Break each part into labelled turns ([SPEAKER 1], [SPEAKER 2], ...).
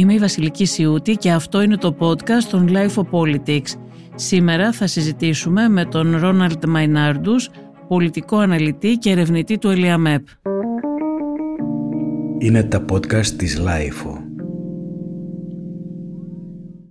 [SPEAKER 1] Είμαι η Βασιλική Σιούτη και αυτό είναι το podcast των Life of Politics. Σήμερα θα συζητήσουμε με τον Ρόναλντ Μαϊνάρντους, πολιτικό αναλυτή και ερευνητή του ΕΛΙΑΜΕΠ.
[SPEAKER 2] Είναι τα podcast της Life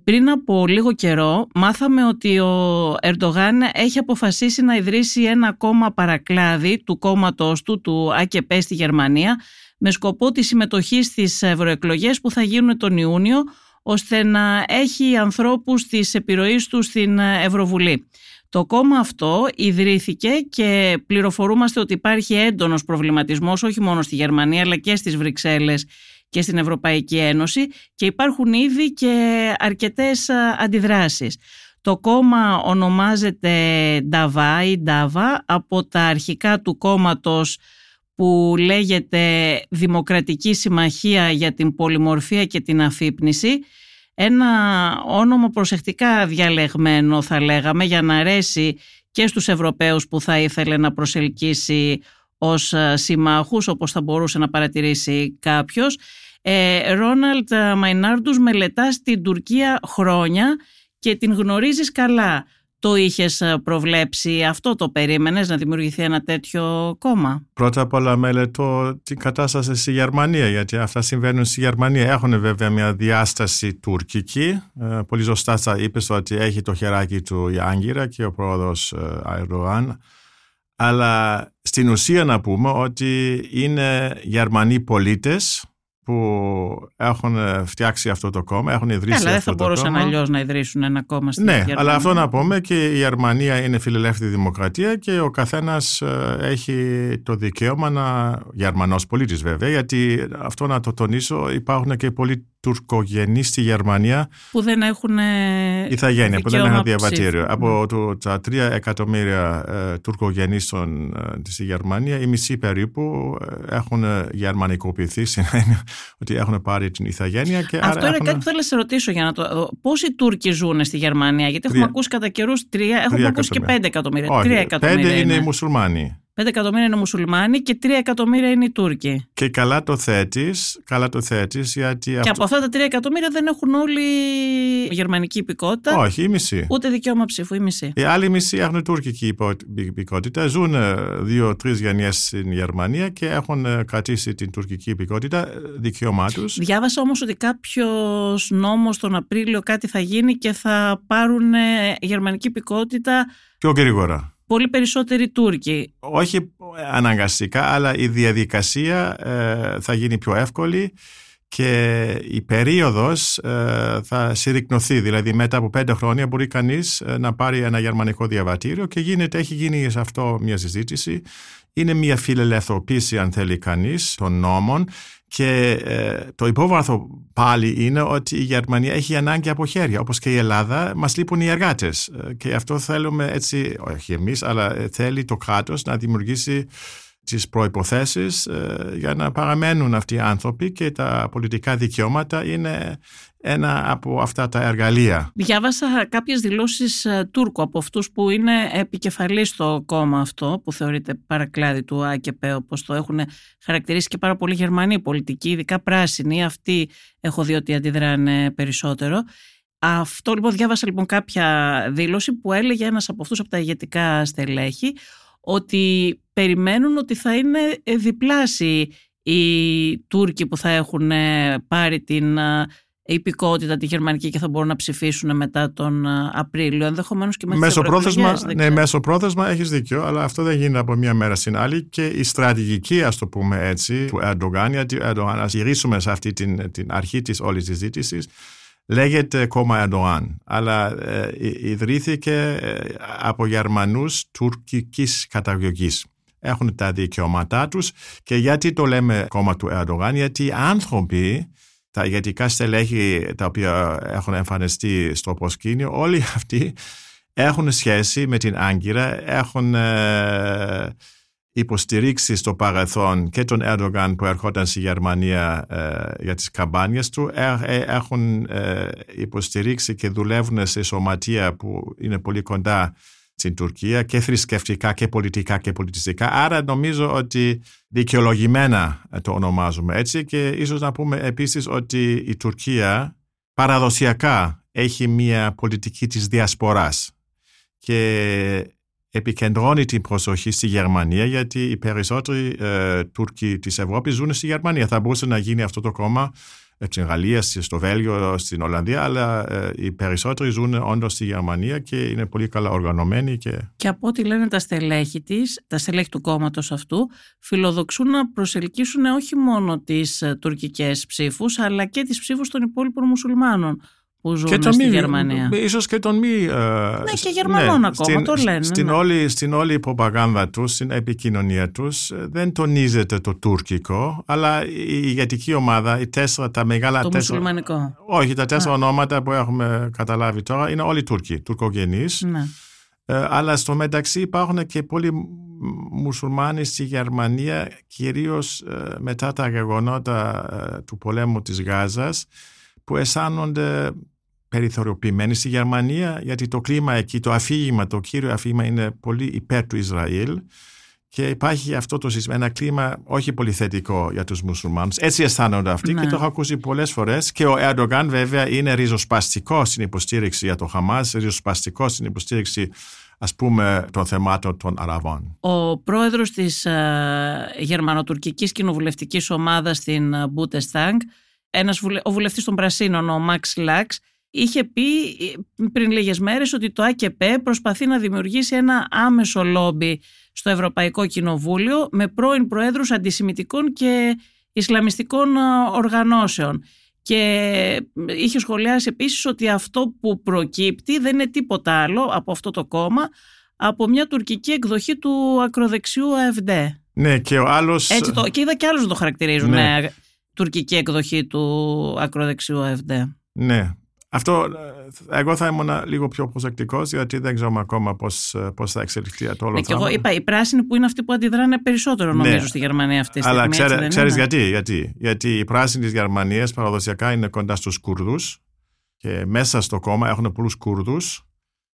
[SPEAKER 1] πριν από λίγο καιρό μάθαμε ότι ο Ερντογάν έχει αποφασίσει να ιδρύσει ένα κόμμα παρακλάδι του κόμματος του, του ΑΚΕΠ στη Γερμανία, με σκοπό τη συμμετοχή στις ευρωεκλογές που θα γίνουν τον Ιούνιο, ώστε να έχει ανθρώπους της επιρροής του στην Ευρωβουλή. Το κόμμα αυτό ιδρύθηκε και πληροφορούμαστε ότι υπάρχει έντονος προβληματισμός όχι μόνο στη Γερμανία αλλά και στις Βρυξέλλες και στην Ευρωπαϊκή Ένωση και υπάρχουν ήδη και αρκετές αντιδράσεις. Το κόμμα ονομάζεται Νταβά ή Ντάβα από τα αρχικά του κόμματος που λέγεται Δημοκρατική Συμμαχία για την Πολυμορφία και την Αφύπνιση ένα όνομα προσεκτικά διαλεγμένο θα λέγαμε για να αρέσει και στους Ευρωπαίους που θα ήθελε να προσελκύσει ως συμμάχους όπως θα μπορούσε να παρατηρήσει κάποιος. Ε, Ρόναλτ Μαϊνάρντους μελετάς στην Τουρκία χρόνια και την γνωρίζεις καλά. Το είχες προβλέψει αυτό, το περίμενες να δημιουργηθεί ένα τέτοιο κόμμα;
[SPEAKER 3] Πρώτα απ' όλα μελετώ την κατάσταση στη Γερμανία, γιατί αυτά συμβαίνουν στη Γερμανία. Έχουν βέβαια μια διάσταση τουρκική. Ε, πολύ σωστά θα είπες ότι έχει το χεράκι του η Άγκυρα και ο πρόεδρος Αερντογάν. Αλλά στην ουσία να πούμε ότι είναι Γερμανοί πολίτες που έχουν φτιάξει αυτό το κόμμα, έχουν ιδρύσει
[SPEAKER 1] Καλά,
[SPEAKER 3] αυτό
[SPEAKER 1] το κόμμα. δεν θα μπορούσαν αλλιώς να ιδρύσουν ένα κόμμα στην
[SPEAKER 3] Ναι,
[SPEAKER 1] Γερμανία.
[SPEAKER 3] αλλά αυτό να πούμε και η Γερμανία είναι φιλελεύθερη δημοκρατία και ο καθένας ε, έχει το δικαίωμα να. Γερμανός πολίτης βέβαια, γιατί αυτό να το τονίσω, υπάρχουν και πολλοί τουρκογενείς στη Γερμανία.
[SPEAKER 1] Που δεν έχουν.
[SPEAKER 3] Ηθαγένεια, που δεν έχουν διαβατήριο. Από το, τα τρία εκατομμύρια ε, τουρκογενείς ε, στη Γερμανία, η μισή περίπου ε, έχουν γερμανικοποιηθεί, σημαίνει ότι έχουν πάρει την ηθαγένεια. Και
[SPEAKER 1] Αυτό
[SPEAKER 3] άρα
[SPEAKER 1] είναι
[SPEAKER 3] έχουν...
[SPEAKER 1] κάτι που θέλω να σε ρωτήσω για να το. Πόσοι Τούρκοι ζουν στη Γερμανία, Γιατί έχουμε
[SPEAKER 3] Τρία.
[SPEAKER 1] ακούσει κατά καιρούς τρία, έχουμε ακούσει και πέντε εκατομμύρια.
[SPEAKER 3] Όχι,
[SPEAKER 1] Τρία εκατομμύρια.
[SPEAKER 3] πέντε είναι οι μουσουλμάνοι.
[SPEAKER 1] 5 εκατομμύρια είναι μουσουλμάνοι και 3 εκατομμύρια είναι οι Τούρκοι.
[SPEAKER 3] Και καλά το θέτεις, καλά το θέτεις γιατί
[SPEAKER 1] Και
[SPEAKER 3] αυτό...
[SPEAKER 1] από αυτά τα 3 εκατομμύρια δεν έχουν όλοι γερμανική υπηκότητα.
[SPEAKER 3] Όχι, η μισή.
[SPEAKER 1] Ούτε δικαίωμα ψήφου, η μισή.
[SPEAKER 3] Οι άλλοι μισοί έχουν τουρκική υπο- υπηκότητα, ζουν ε, δύο-τρει γενιές στην Γερμανία και έχουν ε, κρατήσει την τουρκική υπηκότητα, ε, δικαίωμά τους.
[SPEAKER 1] Διάβασα όμως ότι κάποιος νόμος τον Απρίλιο κάτι θα γίνει και θα πάρουν ε, γερμανική υπηκότητα
[SPEAKER 3] Πιο γρήγορα.
[SPEAKER 1] Πολύ περισσότεροι Τούρκοι.
[SPEAKER 3] Όχι αναγκαστικά, αλλά η διαδικασία ε, θα γίνει πιο εύκολη και η περίοδος ε, θα συρρυκνωθεί. Δηλαδή μετά από πέντε χρόνια μπορεί κανείς ε, να πάρει ένα γερμανικό διαβατήριο και γίνεται, έχει γίνει σε αυτό μια συζήτηση. Είναι μια φιλελευθερωποίηση αν θέλει κανείς των νόμων και ε, το υπόβαθρο πάλι είναι ότι η Γερμανία έχει ανάγκη από χέρια, όπως και η Ελλάδα, μας λείπουν οι εργάτες. Ε, Και αυτό θέλουμε έτσι, όχι εμείς, αλλά ε, θέλει το κράτος να δημιουργήσει τις προϋποθέσεις ε, για να παραμένουν αυτοί οι άνθρωποι και τα πολιτικά δικαιώματα είναι ένα από αυτά τα εργαλεία.
[SPEAKER 1] Διάβασα κάποιες δηλώσεις ε, Τούρκου από αυτούς που είναι επικεφαλής στο κόμμα αυτό που θεωρείται παρακλάδι του ΑΚΕΠ όπως το έχουν χαρακτηρίσει και πάρα πολλοί Γερμανοί πολιτικοί, ειδικά πράσινοι, αυτοί έχω δει ότι αντιδράνε περισσότερο. Αυτό λοιπόν διάβασα λοιπόν κάποια δήλωση που έλεγε ένας από αυτούς από τα ηγετικά στελέχη ότι περιμένουν ότι θα είναι διπλάσιοι οι Τούρκοι που θα έχουν πάρει την υπηκότητα τη γερμανική και θα μπορούν να ψηφίσουν μετά τον Απρίλιο. Ενδεχομένως και μετά
[SPEAKER 3] Μέσω πρόθεσμα,
[SPEAKER 1] δεν
[SPEAKER 3] ναι,
[SPEAKER 1] ξέρω.
[SPEAKER 3] μέσω πρόθεσμα έχεις δίκιο, αλλά αυτό δεν γίνεται από μία μέρα στην άλλη. Και η στρατηγική, ας το πούμε έτσι, του Ερντογάν, γιατί ο Ερντογάν, ας γυρίσουμε σε αυτή την, την αρχή της όλης συζήτηση, λέγεται κόμμα Ερντογάν, αλλά ε, ιδρύθηκε ε, από Γερμανούς τουρκικής καταγωγής. Έχουν τα δικαιώματά τους και γιατί το λέμε κόμμα του Ερντογάν, γιατί οι άνθρωποι, τα ηγετικά στελέχη τα οποία έχουν εμφανιστεί στο προσκήνιο, όλοι αυτοί έχουν σχέση με την Άγκυρα, έχουν ε, υποστηρίξει στο παρελθόν και τον Ερντογάν που ερχόταν στη Γερμανία ε, για τις καμπάνιες του. Ε, ε, έχουν υποστηρίξει και δουλεύουν σε σωματεία που είναι πολύ κοντά στην Τουρκία και θρησκευτικά και πολιτικά και πολιτιστικά. Άρα νομίζω ότι δικαιολογημένα το ονομάζουμε έτσι και ίσως να πούμε επίσης ότι η Τουρκία παραδοσιακά έχει μια πολιτική της διασποράς και επικεντρώνει την προσοχή στη Γερμανία γιατί οι περισσότεροι ε, Τούρκοι της Ευρώπης ζουν στη Γερμανία. Θα μπορούσε να γίνει αυτό το κόμμα στην Γαλλία, στο Βέλγιο, στην Ολλανδία, αλλά ε, οι περισσότεροι ζουν όντως στη Γερμανία και είναι πολύ καλά οργανωμένοι. Και...
[SPEAKER 1] και από ό,τι λένε τα στελέχη της, τα στελέχη του κόμματος αυτού, φιλοδοξούν να προσελκύσουν όχι μόνο τις ε, τουρκικές ψήφους, αλλά και τις ψήφους των υπόλοιπων μουσουλμάνων που ζουν και στη μη, Γερμανία.
[SPEAKER 3] Ίσως και τον μη... Ε,
[SPEAKER 1] ναι, και Γερμανών ναι, ακόμα, στην, το λένε.
[SPEAKER 3] Στην,
[SPEAKER 1] ναι.
[SPEAKER 3] όλη, στην όλη προπαγάνδα τους, στην επικοινωνία τους, ε, δεν τονίζεται το τουρκικό, αλλά η ηγετική ομάδα, οι τέσσερα, τα μεγάλα
[SPEAKER 1] το
[SPEAKER 3] τέσσερα...
[SPEAKER 1] μουσουλμανικό.
[SPEAKER 3] Όχι, τα τέσσερα ονόματα που έχουμε καταλάβει τώρα είναι όλοι Τούρκοι, τουρκογενείς.
[SPEAKER 1] Ναι.
[SPEAKER 3] Ε, αλλά στο μεταξύ υπάρχουν και πολλοί μουσουλμάνοι στη Γερμανία, κυρίως ε, μετά τα γεγονότα ε, του πολέμου της Γάζας, που αισθάνονται περιθωριοποιημένοι στη Γερμανία γιατί το κλίμα εκεί, το αφήγημα, το κύριο αφήγημα είναι πολύ υπέρ του Ισραήλ και υπάρχει αυτό το σύστημα, ένα κλίμα όχι πολύ θετικό για τους μουσουλμάνους. Έτσι αισθάνονται αυτοί ναι. και το έχω ακούσει πολλές φορές και ο Ερντογάν βέβαια είναι ριζοσπαστικός στην υποστήριξη για το Χαμάς, ριζοσπαστικός στην υποστήριξη ας πούμε των θεμάτων των Αραβών.
[SPEAKER 1] Ο πρόεδρος της uh, γερμανοτουρκικής κοινοβουλευτικής ομάδας στην uh, Bundestag ένας ο βουλευτής των Πρασίνων, ο Μαξ Λάξ, είχε πει ε, πριν λίγες μέρες ότι το ΑΚΠ προσπαθεί να δημιουργήσει ένα άμεσο λόμπι στο Ευρωπαϊκό Κοινοβούλιο με πρώην προέδρους αντισημιτικών και Ισλαμιστικών ε, οργανώσεων. Και είχε σχολιάσει επίσης ότι αυτό που προκύπτει δεν είναι τίποτα άλλο από αυτό το κόμμα από μια τουρκική εκδοχή του ακροδεξιού ΑΕΒΔ.
[SPEAKER 3] Ναι, και ο άλλος...
[SPEAKER 1] Έτσι το, και είδα και άλλους να το χαρακτηρίζουν. Ναι. Ε, τουρκική εκδοχή του ακροδεξιού ΑΕΒΔ.
[SPEAKER 3] Ναι. Αυτό, εγώ θα ήμουν λίγο πιο προσεκτικός, γιατί δεν ξέρουμε ακόμα πώς πώς θα εξελιχθεί το όλο
[SPEAKER 1] ναι, Και εγώ είπα, οι πράσινοι που είναι αυτοί που αντιδράνε περισσότερο, νομίζω, ναι. στη Γερμανία αυτή τη στιγμή.
[SPEAKER 3] Αλλά ξέρεις γιατί, γιατί. Γιατί οι πράσινοι της Γερμανίας παραδοσιακά είναι κοντά στους Κούρδους και μέσα στο κόμμα έχουν πολλούς Κούρδους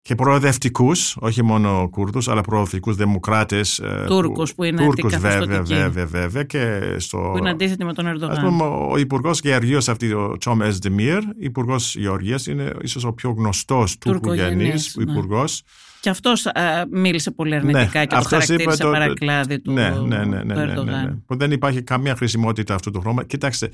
[SPEAKER 3] και προοδευτικούς, όχι μόνο Κούρδους, αλλά προοδευτικούς δημοκράτες.
[SPEAKER 1] Ε, Τούρκους που είναι
[SPEAKER 3] Τούρκους, βέβαια, βέβαια, βέβαια, και στο,
[SPEAKER 1] Που είναι αντίθετοι με τον Ερντογάν.
[SPEAKER 3] Ας πούμε, ο Υπουργός Γεωργία, αυτή, ο Τσόμ Εσδημίρ, Υπουργός Γεωργίας, είναι ίσως ο πιο γνωστός τουρκογενή ναι. υπουργός.
[SPEAKER 1] Και αυτός μίλησε πολύ αρνητικά ναι, και το χαρακτήρισε το, παρακλάδι του,
[SPEAKER 3] ναι, ναι, ναι, ναι, ναι, ναι, ναι, Που δεν υπάρχει καμία χρησιμότητα αυτού του χρώμα. Κοιτάξτε,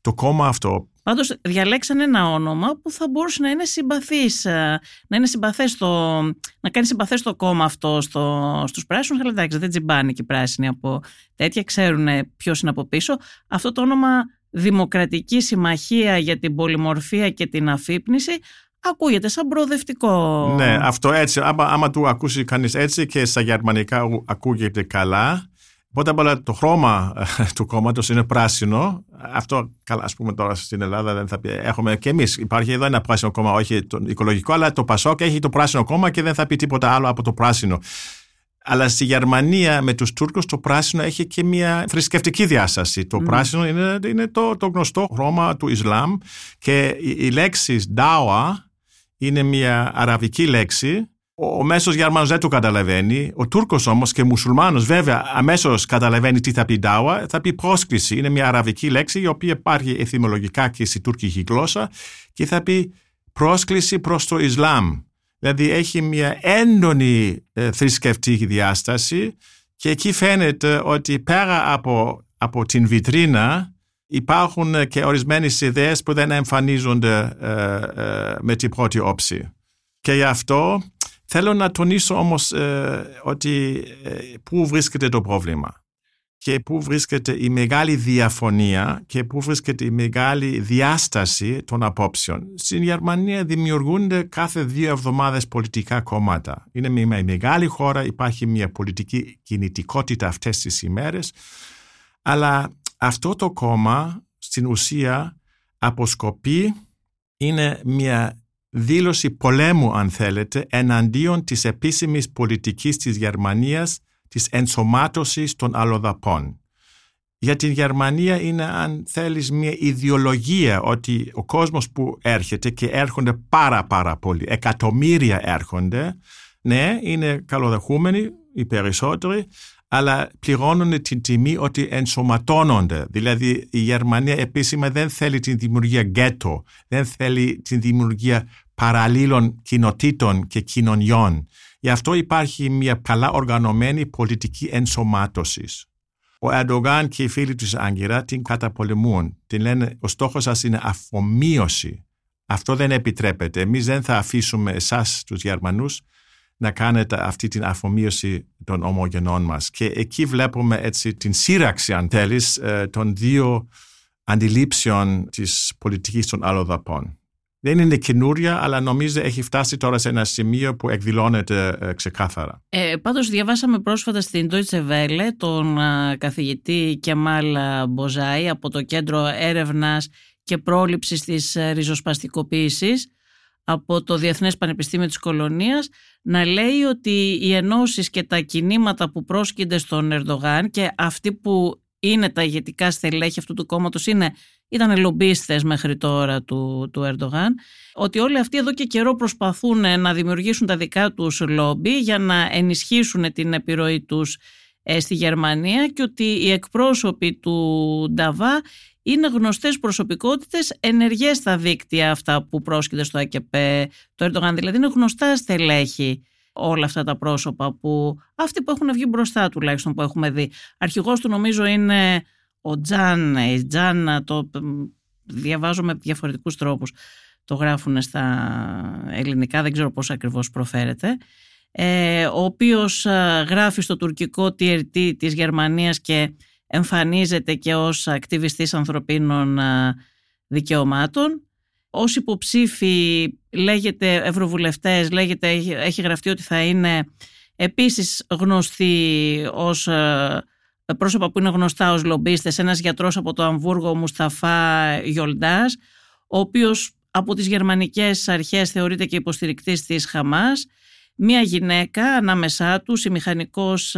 [SPEAKER 3] το κόμμα αυτό.
[SPEAKER 1] Πάντως διαλέξαν ένα όνομα που θα μπορούσε να είναι συμπαθής, ε, να είναι συμπαθές στο, να κάνει συμπαθές το κόμμα αυτό στο, στους πράσινους, αλλά εντάξει δεν τσιμπάνε και οι πράσινοι από τέτοια, ξέρουν ποιος είναι από πίσω. Αυτό το όνομα Δημοκρατική Συμμαχία για την Πολυμορφία και την Αφύπνιση ακούγεται σαν προοδευτικό.
[SPEAKER 3] Ναι, αυτό έτσι, άμα, άμα του ακούσει κανείς έτσι και στα γερμανικά ακούγεται καλά, Πρώτα απ' όλα το χρώμα ε, του κόμματος είναι πράσινο. Αυτό, καλά, ας πούμε τώρα στην Ελλάδα δεν θα πει. Έχουμε και εμείς. Υπάρχει εδώ ένα πράσινο κόμμα, όχι το οικολογικό, αλλά το Πασόκ έχει το πράσινο κόμμα και δεν θα πει τίποτα άλλο από το πράσινο. Αλλά στη Γερμανία με τους Τούρκους το πράσινο έχει και μια θρησκευτική διάσταση. Το πράσινο είναι, είναι το, το γνωστό χρώμα του Ισλάμ και η, η λέξη «dawa» είναι μια αραβική λέξη ο μέσος Γερμανός δεν το καταλαβαίνει. Ο Τούρκος όμως και μουσουλμάνος βέβαια αμέσως καταλαβαίνει τι θα πει ντάουα. Θα πει πρόσκληση. Είναι μια αραβική λέξη η οποία υπάρχει εθιμολογικά και στη τουρκική γλώσσα και θα πει πρόσκληση προς το Ισλάμ. Δηλαδή έχει μια έντονη ε, θρησκευτική διάσταση και εκεί φαίνεται ότι πέρα από, από την βιτρίνα υπάρχουν και ορισμένες ιδέες που δεν εμφανίζονται ε, ε, με την πρώτη όψη. Και γι' αυτό Θέλω να τονίσω όμως ε, ότι ε, πού βρίσκεται το πρόβλημα και πού βρίσκεται η μεγάλη διαφωνία και πού βρίσκεται η μεγάλη διάσταση των απόψεων. Στην Γερμανία δημιουργούνται κάθε δύο εβδομάδες πολιτικά κόμματα. Είναι μια μεγάλη χώρα, υπάρχει μια πολιτική κινητικότητα αυτές τις ημέρες, αλλά αυτό το κόμμα στην ουσία αποσκοπεί είναι μια δήλωση πολέμου αν θέλετε εναντίον της επίσημης πολιτικής της Γερμανίας της ενσωμάτωσης των αλλοδαπών. Για την Γερμανία είναι αν θέλεις μια ιδεολογία ότι ο κόσμος που έρχεται και έρχονται πάρα πάρα πολλοί, εκατομμύρια έρχονται, ναι, είναι καλοδεχούμενοι οι περισσότεροι, αλλά πληρώνουν την τιμή ότι ενσωματώνονται. Δηλαδή η Γερμανία επίσημα δεν θέλει την δημιουργία γκέτο, δεν θέλει την δημιουργία παραλλήλων κοινοτήτων και κοινωνιών. Γι' αυτό υπάρχει μια καλά οργανωμένη πολιτική ενσωμάτωσης. Ο Ερντογάν και οι φίλοι του Άγκυρα την καταπολεμούν. Την λένε ο στόχος σας είναι αφομοίωση. Αυτό δεν επιτρέπεται. Εμείς δεν θα αφήσουμε εσάς τους Γερμανούς να κάνετε αυτή την αφομοίωση των ομογενών μας. Και εκεί βλέπουμε έτσι την σύραξη, αν θέλεις, ε, των δύο αντιλήψεων της πολιτικής των αλλοδαπών. Δεν είναι καινούρια, αλλά νομίζω έχει φτάσει τώρα σε ένα σημείο που εκδηλώνεται ε, ξεκάθαρα.
[SPEAKER 1] Ε, πάντως διαβάσαμε πρόσφατα στην Deutsche Welle τον ε, καθηγητή Κεμάλ Μποζάη από το Κέντρο Έρευνας και Πρόληψης της Ριζοσπαστικοποίησης από το Διεθνές Πανεπιστήμιο της Κολονίας να λέει ότι οι ενώσεις και τα κινήματα που πρόσκυνται στον Ερντογάν και αυτοί που είναι τα ηγετικά στελέχη αυτού του κόμματος είναι, ήταν λομπίστες μέχρι τώρα του, του Ερντογάν ότι όλοι αυτοί εδώ και καιρό προσπαθούν να δημιουργήσουν τα δικά τους λόμπι για να ενισχύσουν την επιρροή τους ε, στη Γερμανία και ότι οι εκπρόσωποι του Νταβά είναι γνωστές προσωπικότητες ενεργές στα δίκτυα αυτά που πρόσκειται στο ΑΚΕΠ το Ερντογάν. Δηλαδή είναι γνωστά στελέχη όλα αυτά τα πρόσωπα που αυτοί που έχουν βγει μπροστά τουλάχιστον που έχουμε δει. Αρχηγός του νομίζω είναι ο Τζαν, η Τζαν το διαβάζω με διαφορετικούς τρόπους το γράφουν στα ελληνικά, δεν ξέρω πώς ακριβώς προφέρεται ε, ο οποίος ε, γράφει στο τουρκικό TRT της Γερμανίας και εμφανίζεται και ως ακτιβιστής ανθρωπίνων δικαιωμάτων. Ως υποψήφοι λέγεται ευρωβουλευτές, λέγεται, έχει γραφτεί ότι θα είναι επίσης γνωστοί ως πρόσωπα που είναι γνωστά ως λομπίστες, ένας γιατρός από το Αμβούργο, Μουσταφά Γιολντάς, ο οποίος από τις γερμανικές αρχές θεωρείται και υποστηρικτής της Χαμάς, μία γυναίκα ανάμεσά τους, η μηχανικός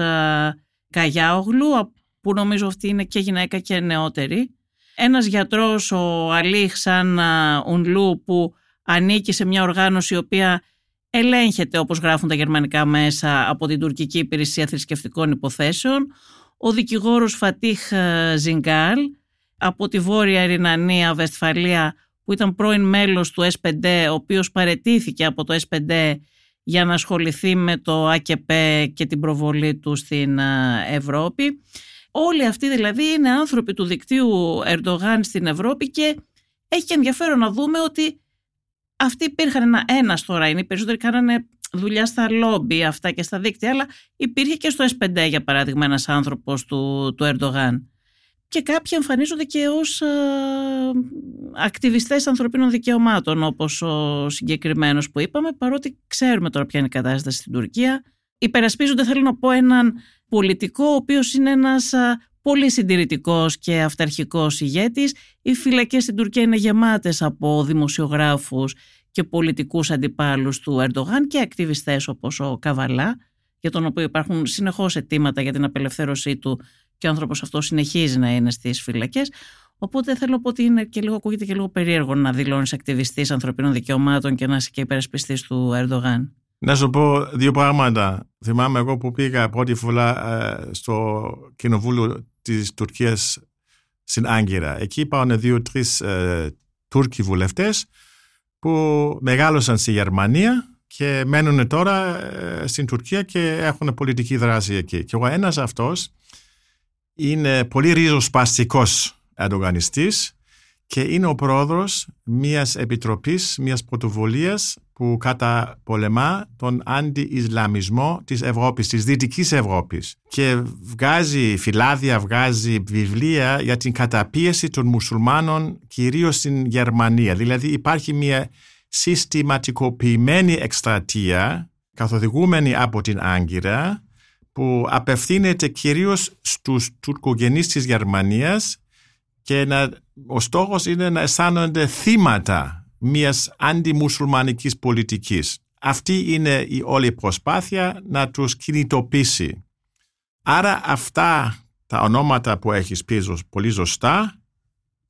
[SPEAKER 1] Καγιάογλου, που νομίζω αυτή είναι και γυναίκα και νεότερη. Ένας γιατρός, ο Αλίχ Σαν Ουνλού, που ανήκει σε μια οργάνωση η οποία ελέγχεται, όπως γράφουν τα γερμανικά μέσα, από την τουρκική υπηρεσία θρησκευτικών υποθέσεων. Ο δικηγόρος Φατίχ Ζιγκάλ, από τη Βόρεια Ρινανία, Βεσφαλία, που ήταν πρώην μέλος του S5, ο οποίος παρετήθηκε από το S5 για να ασχοληθεί με το ΑΚΠ και την προβολή του στην Ευρώπη. Όλοι αυτοί δηλαδή είναι άνθρωποι του δικτύου Ερντογάν στην Ευρώπη και έχει και ενδιαφέρον να δούμε ότι αυτοί υπήρχαν ένα ένας τώρα είναι, οι περισσότεροι κάνανε δουλειά στα λόμπι αυτά και στα δίκτυα, αλλά υπήρχε και στο S5 για παράδειγμα ένας άνθρωπος του, του Ερντογάν. Και κάποιοι εμφανίζονται και ως α, ακτιβιστές ανθρωπίνων δικαιωμάτων όπως ο συγκεκριμένος που είπαμε, παρότι ξέρουμε τώρα ποια είναι η κατάσταση στην Τουρκία. Υπερασπίζονται, θέλω να πω, έναν πολιτικό ο οποίος είναι ένας πολύ συντηρητικός και αυταρχικός ηγέτης. Οι φυλακές στην Τουρκία είναι γεμάτες από δημοσιογράφους και πολιτικούς αντιπάλους του Ερντογάν και ακτιβιστές όπως ο Καβαλά, για τον οποίο υπάρχουν συνεχώς αιτήματα για την απελευθέρωσή του και ο άνθρωπος αυτός συνεχίζει να είναι στις φυλακές. Οπότε θέλω να πω ότι είναι και λίγο, ακούγεται και λίγο περίεργο να δηλώνεις ακτιβιστής ανθρωπίνων δικαιωμάτων και να είσαι και υπερασπιστής του Ερντογάν.
[SPEAKER 3] Να σου πω δύο πράγματα. Θυμάμαι εγώ που πήγα πρώτη φορά ε, στο κοινοβούλιο της Τουρκίας στην Άγκυρα. Εκεί υπάρχουν δύο-τρεις ε, Τούρκοι βουλευτές που μεγάλωσαν στη Γερμανία και μένουν τώρα ε, στην Τουρκία και έχουν πολιτική δράση εκεί. Και ο ένας αυτός είναι πολύ ριζοσπαστικός αντογανιστής και είναι ο πρόεδρος μιας επιτροπής, μιας πρωτοβουλίας που καταπολεμά τον αντι-Ισλαμισμό της Ευρώπης, της Δυτικής Ευρώπης και βγάζει φυλάδια, βγάζει βιβλία για την καταπίεση των μουσουλμάνων κυρίως στην Γερμανία. Δηλαδή υπάρχει μια συστηματικοποιημένη εκστρατεία καθοδηγούμενη από την Άγκυρα που απευθύνεται κυρίως στους τουρκογενείς της Γερμανίας και να, ο στόχος είναι να αισθάνονται θύματα μιας αντιμουσουλμανικής πολιτικής. Αυτή είναι η όλη προσπάθεια να τους κινητοποιήσει. Άρα αυτά τα ονόματα που έχεις πει πολύ ζωστά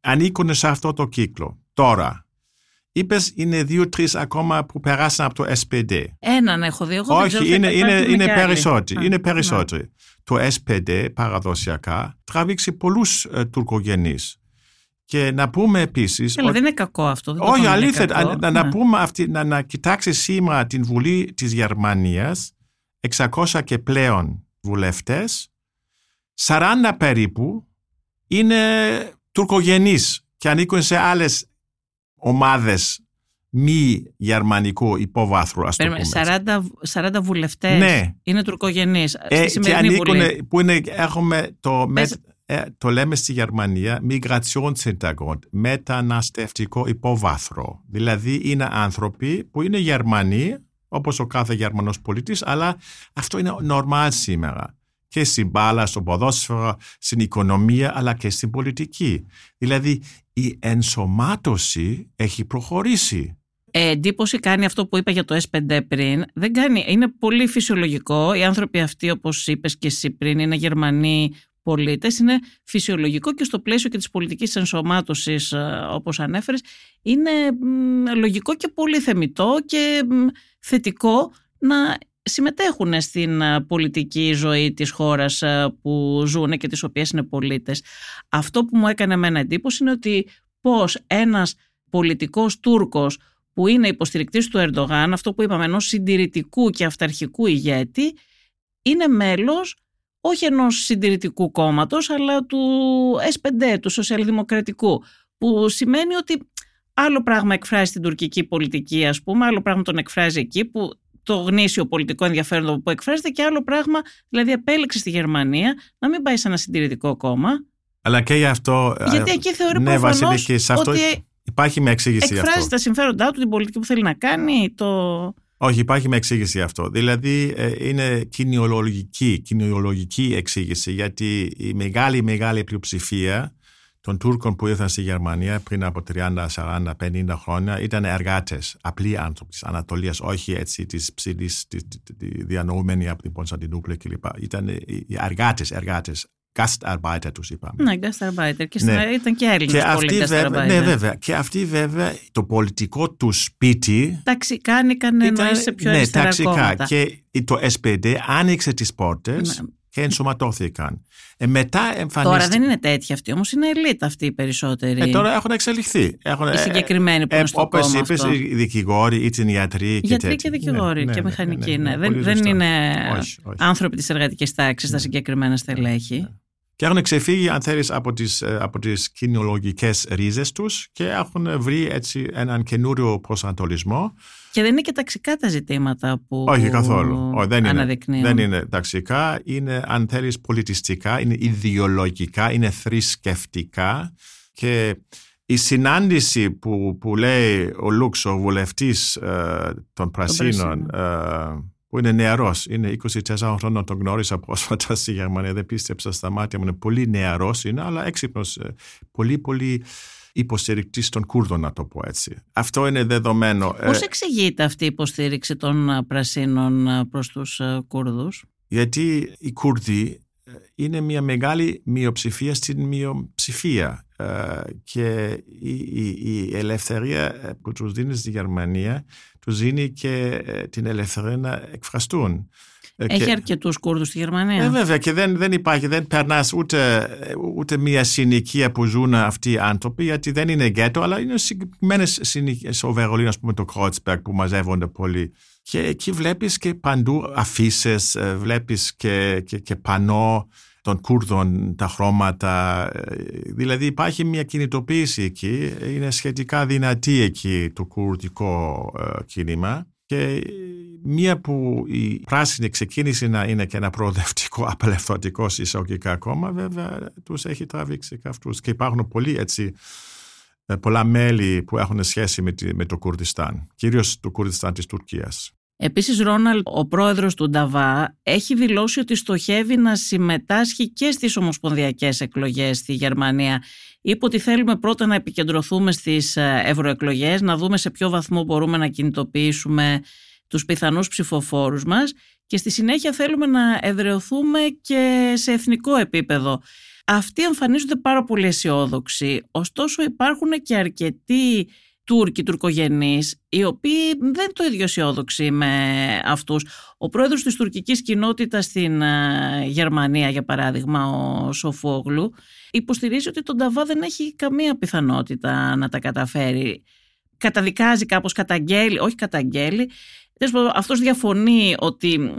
[SPEAKER 3] ανήκουν σε αυτό το κύκλο. Τώρα, Είπες είναι δύο-τρει ακόμα που περάσαν από το SPD.
[SPEAKER 1] Έναν έχω δει. Εγώ
[SPEAKER 3] Όχι, είναι, είναι, είναι περισσότεροι. Είναι περισσότεροι. Το SPD παραδοσιακά τράβηξε πολλούς ε, τουρκογενείς. Και να πούμε επίσης.
[SPEAKER 1] Αλλά δεν είναι κακό αυτό. Δεν
[SPEAKER 3] όχι, αλήθεια. Να, να, πούμε αυτή, να, να κοιτάξει σήμερα την Βουλή της Γερμανίας, 600 και πλέον βουλευτές, 40 περίπου είναι τουρκογενείς και ανήκουν σε άλλες ομάδες μη γερμανικού υποβάθρου, ας το πούμε.
[SPEAKER 1] 40, 40 βουλευτές ναι. είναι τουρκογενείς.
[SPEAKER 3] Ε, και ανήκουν, που είναι, έχουμε το, με, ε, το λέμε στη Γερμανία Migrationshintergrund, μεταναστευτικό υποβάθρο. Δηλαδή είναι άνθρωποι που είναι Γερμανοί, όπως ο κάθε Γερμανός πολίτης, αλλά αυτό είναι normal σήμερα και στην μπάλα, στο ποδόσφαιρο, στην οικονομία αλλά και στην πολιτική. Δηλαδή η ενσωμάτωση έχει προχωρήσει.
[SPEAKER 1] Ε, εντύπωση κάνει αυτό που είπα για το S5 πριν. Δεν κάνει, είναι πολύ φυσιολογικό. Οι άνθρωποι αυτοί, όπως είπες και εσύ πριν, είναι Γερμανοί πολίτες. Είναι φυσιολογικό και στο πλαίσιο και της πολιτικής ενσωμάτωσης, ε, όπως ανέφερες, είναι λογικό και πολύ θεμητό και θετικό να συμμετέχουν στην ε, πολιτική ζωή της χώρας ε, που ζουν και τις οποίες είναι πολίτες. Αυτό που μου έκανε εμένα εντύπωση είναι ότι πώς ένας πολιτικός Τούρκος που είναι υποστηρικτής του Ερντογάν, αυτό που είπαμε ενός συντηρητικού και αυταρχικού ηγέτη, είναι μέλος όχι ενός συντηρητικού κόμματος, αλλά του S5, του σοσιαλδημοκρατικού, που σημαίνει ότι άλλο πράγμα εκφράζει την τουρκική πολιτική, ας πούμε, άλλο πράγμα τον εκφράζει εκεί, που το γνήσιο πολιτικό ενδιαφέρον που εκφράζεται και άλλο πράγμα, δηλαδή επέλεξε στη Γερμανία να μην πάει σε ένα συντηρητικό κόμμα.
[SPEAKER 3] Αλλά και γι' αυτό.
[SPEAKER 1] Γιατί εκεί θεωρεί
[SPEAKER 3] ναι, Βασίλη, και σε αυτό ότι υπάρχει με εξήγηση
[SPEAKER 1] εκφράζει
[SPEAKER 3] αυτό.
[SPEAKER 1] τα συμφέροντά του, την πολιτική που θέλει να κάνει, το.
[SPEAKER 3] Όχι, υπάρχει με εξήγηση αυτό. Δηλαδή ε, είναι κοινιολογική, κοινιολογική εξήγηση γιατί η μεγάλη μεγάλη πλειοψηφία των Τούρκων που ήρθαν στη Γερμανία πριν από 30, 40, 50 χρόνια ήταν εργάτες, απλοί άνθρωποι της Ανατολίας, όχι έτσι της ψηλής, διανοούμενη από την Κωνσταντινούπολη κλπ. Ήταν οι εργάτες, εργάτες. Gastarbeiter τους είπαμε.
[SPEAKER 1] Ναι, Gastarbeiter. Και ναι. ήταν και Έλληνες και αυτοί
[SPEAKER 3] βέβαια, Ναι, βέβαια. Και αυτοί βέβαια το πολιτικό του σπίτι.
[SPEAKER 1] Ταξικά ανήκαν ήταν, σε πιο ναι, ταξικά. Κόμματα.
[SPEAKER 3] Και το SPD άνοιξε τις πόρτες. Ναι και ενσωματώθηκαν. Ε, μετά εμφανίστηκε...
[SPEAKER 1] Τώρα δεν είναι τέτοια αυτή, όμως είναι ελίτ αυτοί οι περισσότεροι.
[SPEAKER 3] Ε, τώρα έχουν εξελιχθεί. Έχουν,
[SPEAKER 1] οι συγκεκριμένοι που ε, είναι στο
[SPEAKER 3] Όπως είπες, οι δικηγόροι, ή οι γιατροί και
[SPEAKER 1] Γιατροί και δικηγόροι ναι, και ναι, μηχανικοί, ναι. ναι, ναι. Δεν, δεν είναι όχι, όχι. άνθρωποι της εργατικής τάξης τα συγκεκριμένα στελέχη.
[SPEAKER 3] Και έχουν ξεφύγει, αν θέλεις, από τις, από τις κοινολογικές ρίζες τους και έχουν βρει έτσι έναν καινούριο προσανατολισμό
[SPEAKER 1] και δεν είναι και ταξικά τα ζητήματα που
[SPEAKER 3] Όχι καθόλου. Όχι, δεν, είναι, δεν είναι ταξικά. Είναι, αν θέλεις, πολιτιστικά, είναι ιδεολογικά, είναι θρησκευτικά. Και η συνάντηση που, που λέει ο Λούξ, ο βουλευτής ε, των Πρασίνων, ε, που είναι νεαρός, είναι 24 χρόνια, τον γνώρισα πρόσφατα στη Γερμανία, δεν πίστεψα στα μάτια μου, είναι πολύ νεαρός είναι, αλλά έξυπνος, ε, πολύ πολύ υποστηρικτής των Κούρδων, να το πω έτσι. Αυτό είναι δεδομένο.
[SPEAKER 1] Πώς ε, εξηγείται αυτή η υποστήριξη των ε, πρασίνων ε, προς τους Κούρδους;
[SPEAKER 3] Γιατί οι Κούρδοι είναι μια μεγάλη μειοψηφία στην μειοψηφία και η, ελευθερία που τους δίνει στη Γερμανία τους δίνει και την ελευθερία να εκφραστούν.
[SPEAKER 1] Ε, Έχει και... αρκετούς Κούρδους στη Γερμανία.
[SPEAKER 3] Ε, βέβαια και δεν, δεν υπάρχει, δεν περνάς ούτε, ούτε μια συνοικία που ζουν αυτοί οι άνθρωποι, γιατί δεν είναι γκέτο, αλλά είναι συγκεκριμένες συνοικίες. Στο Βερολίνος, ας πούμε, το Κρότσμπεργκ που μαζεύονται πολύ. Και εκεί βλέπεις και παντού αφήσει, ε, βλέπεις και, και, και πανό των Κούρδων, τα χρώματα. Ε, δηλαδή υπάρχει μια κινητοποίηση εκεί, είναι σχετικά δυνατή εκεί το κουρδικό κίνημα. Και μία που η πράσινη ξεκίνησε να είναι και ένα προοδευτικό απελευθερωτικό εισαγωγικά κόμμα, βέβαια τους έχει τραβήξει και αυτούς. Και υπάρχουν πολλοί έτσι, ε, πολλά μέλη που έχουν σχέση με, με το Κουρδιστάν, κυρίως το Κουρδιστάν της Τουρκίας.
[SPEAKER 1] Επίσης, Ρόναλ, ο πρόεδρος του Νταβά, έχει δηλώσει ότι στοχεύει να συμμετάσχει και στις ομοσπονδιακές εκλογές στη Γερμανία. Είπε ότι θέλουμε πρώτα να επικεντρωθούμε στις ε, ευρωεκλογές, να δούμε σε ποιο βαθμό μπορούμε να κινητοποιήσουμε τους πιθανούς ψηφοφόρους μας και στη συνέχεια θέλουμε να εδρεωθούμε και σε εθνικό επίπεδο. Αυτοί εμφανίζονται πάρα πολύ αισιόδοξοι, ωστόσο υπάρχουν και αρκετοί Τούρκοι τουρκογενείς, οι οποίοι δεν είναι το ίδιο αισιόδοξοι με αυτούς. Ο πρόεδρος της τουρκικής κοινότητας στην ε, Γερμανία, για παράδειγμα, ο Σοφόγλου, υποστηρίζει ότι τον Ταβά δεν έχει καμία πιθανότητα να τα καταφέρει. Καταδικάζει κάπως, καταγγέλει, όχι καταγγέλει, αυτός διαφωνεί ότι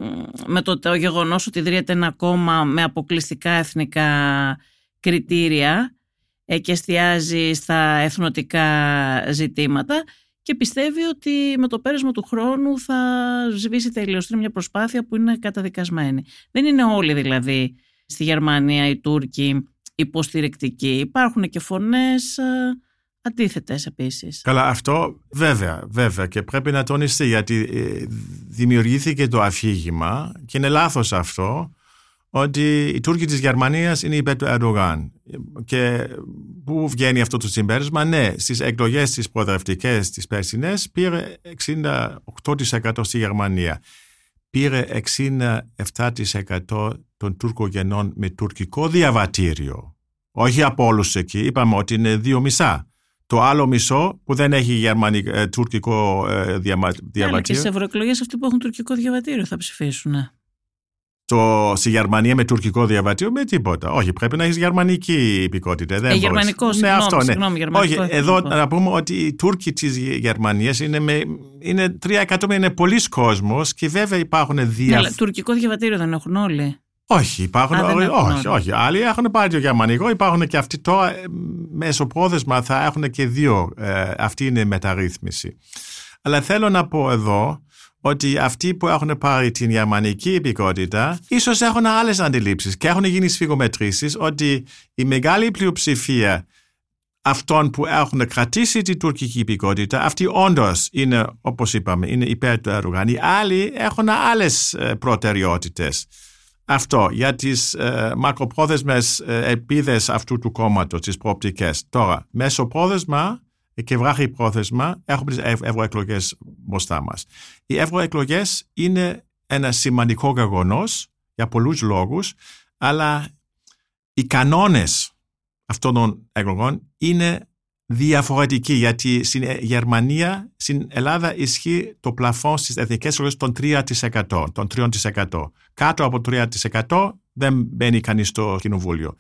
[SPEAKER 1] με το, το γεγονός ότι ιδρύεται ένα κόμμα με αποκλειστικά εθνικά κριτήρια ε, και εστιάζει στα εθνοτικά ζητήματα και πιστεύει ότι με το πέρασμα του χρόνου θα σβήσει τελείως. Είναι μια προσπάθεια που είναι καταδικασμένη. Δεν είναι όλοι δηλαδή στη Γερμανία οι Τούρκοι υποστηρικτικοί. Υπάρχουν και φωνές ε, αντίθετες επίσης.
[SPEAKER 3] Καλά, αυτό βέβαια, βέβαια και πρέπει να τονιστεί γιατί ε, δημιουργήθηκε το αφήγημα και είναι λάθος αυτό ότι οι Τούρκοι της Γερμανίας είναι υπέρ του Ερντογάν. Και πού βγαίνει αυτό το συμπέρασμα, ναι, στις εκλογές της προεδρευτικές της περσινές πήρε 68% στη Γερμανία. Πήρε 67% των τουρκογενών με τουρκικό διαβατήριο. Όχι από όλους εκεί, είπαμε ότι είναι δύο μισά. Το άλλο μισό που δεν έχει γερμανικ, ε, τουρκικό ε, διαβατήριο. Αλλά
[SPEAKER 1] και στις ευρωεκλογές αυτοί που έχουν τουρκικό διαβατήριο θα ψηφίσουν.
[SPEAKER 3] Το, στη Γερμανία με τουρκικό διαβατήριο με τίποτα. Όχι, πρέπει να έχεις γερμανική υπηκότητα. Δεν
[SPEAKER 1] ε, γερμανικό, ναι, συγγνώμη, αυτό, ναι. συγγνώμη, γερμανικό.
[SPEAKER 3] Όχι, εδώ να πούμε ότι οι Τούρκοι της Γερμανίας είναι, με, είναι 3 εκατομμύρια, είναι πολλοί κόσμος και βέβαια υπάρχουν δύο. Ναι,
[SPEAKER 1] αλλά τουρκικό διαβατήριο δεν έχουν όλοι.
[SPEAKER 3] Όχι, υπάρχουν. Α, όχι, όχι, όχι. Άλλοι έχουν πάρει το γερμανικό, υπάρχουν και αυτοί τώρα ε, μέσω πρόθεσμα θα έχουν και δύο. Ε, αυτή είναι η μεταρρύθμιση. Αλλά θέλω να πω εδώ ότι αυτοί που έχουν πάρει την γερμανική υπηκότητα ίσως έχουν άλλες αντιλήψεις και έχουν γίνει σφιγομετρήσεις ότι η μεγάλη πλειοψηφία αυτών που έχουν κρατήσει την τουρκική υπηκότητα, αυτοί όντως είναι, όπως είπαμε, είναι υπέρ του Ερντογάν. Οι άλλοι έχουν άλλες ε, προτεραιότητες. Αυτό για τις ε, μακροπρόθεσμες ε, ελπίδες αυτού του κόμματος, τις προοπτικές. Τώρα, μέσω πρόθεσμα και βράχει πρόθεσμα έχουμε τις ευρωεκλογές μπροστά μας. Οι ευρωεκλογές είναι ένα σημαντικό γεγονός για πολλούς λόγους, αλλά οι κανόνες αυτών των εκλογών είναι διαφορετικοί, γιατί στην Γερμανία, στην Ελλάδα ισχύει το πλαφόν στις εθνικές εκλογές των 3%, των 3%. Κάτω από 3% δεν μπαίνει κανείς στο κοινοβούλιο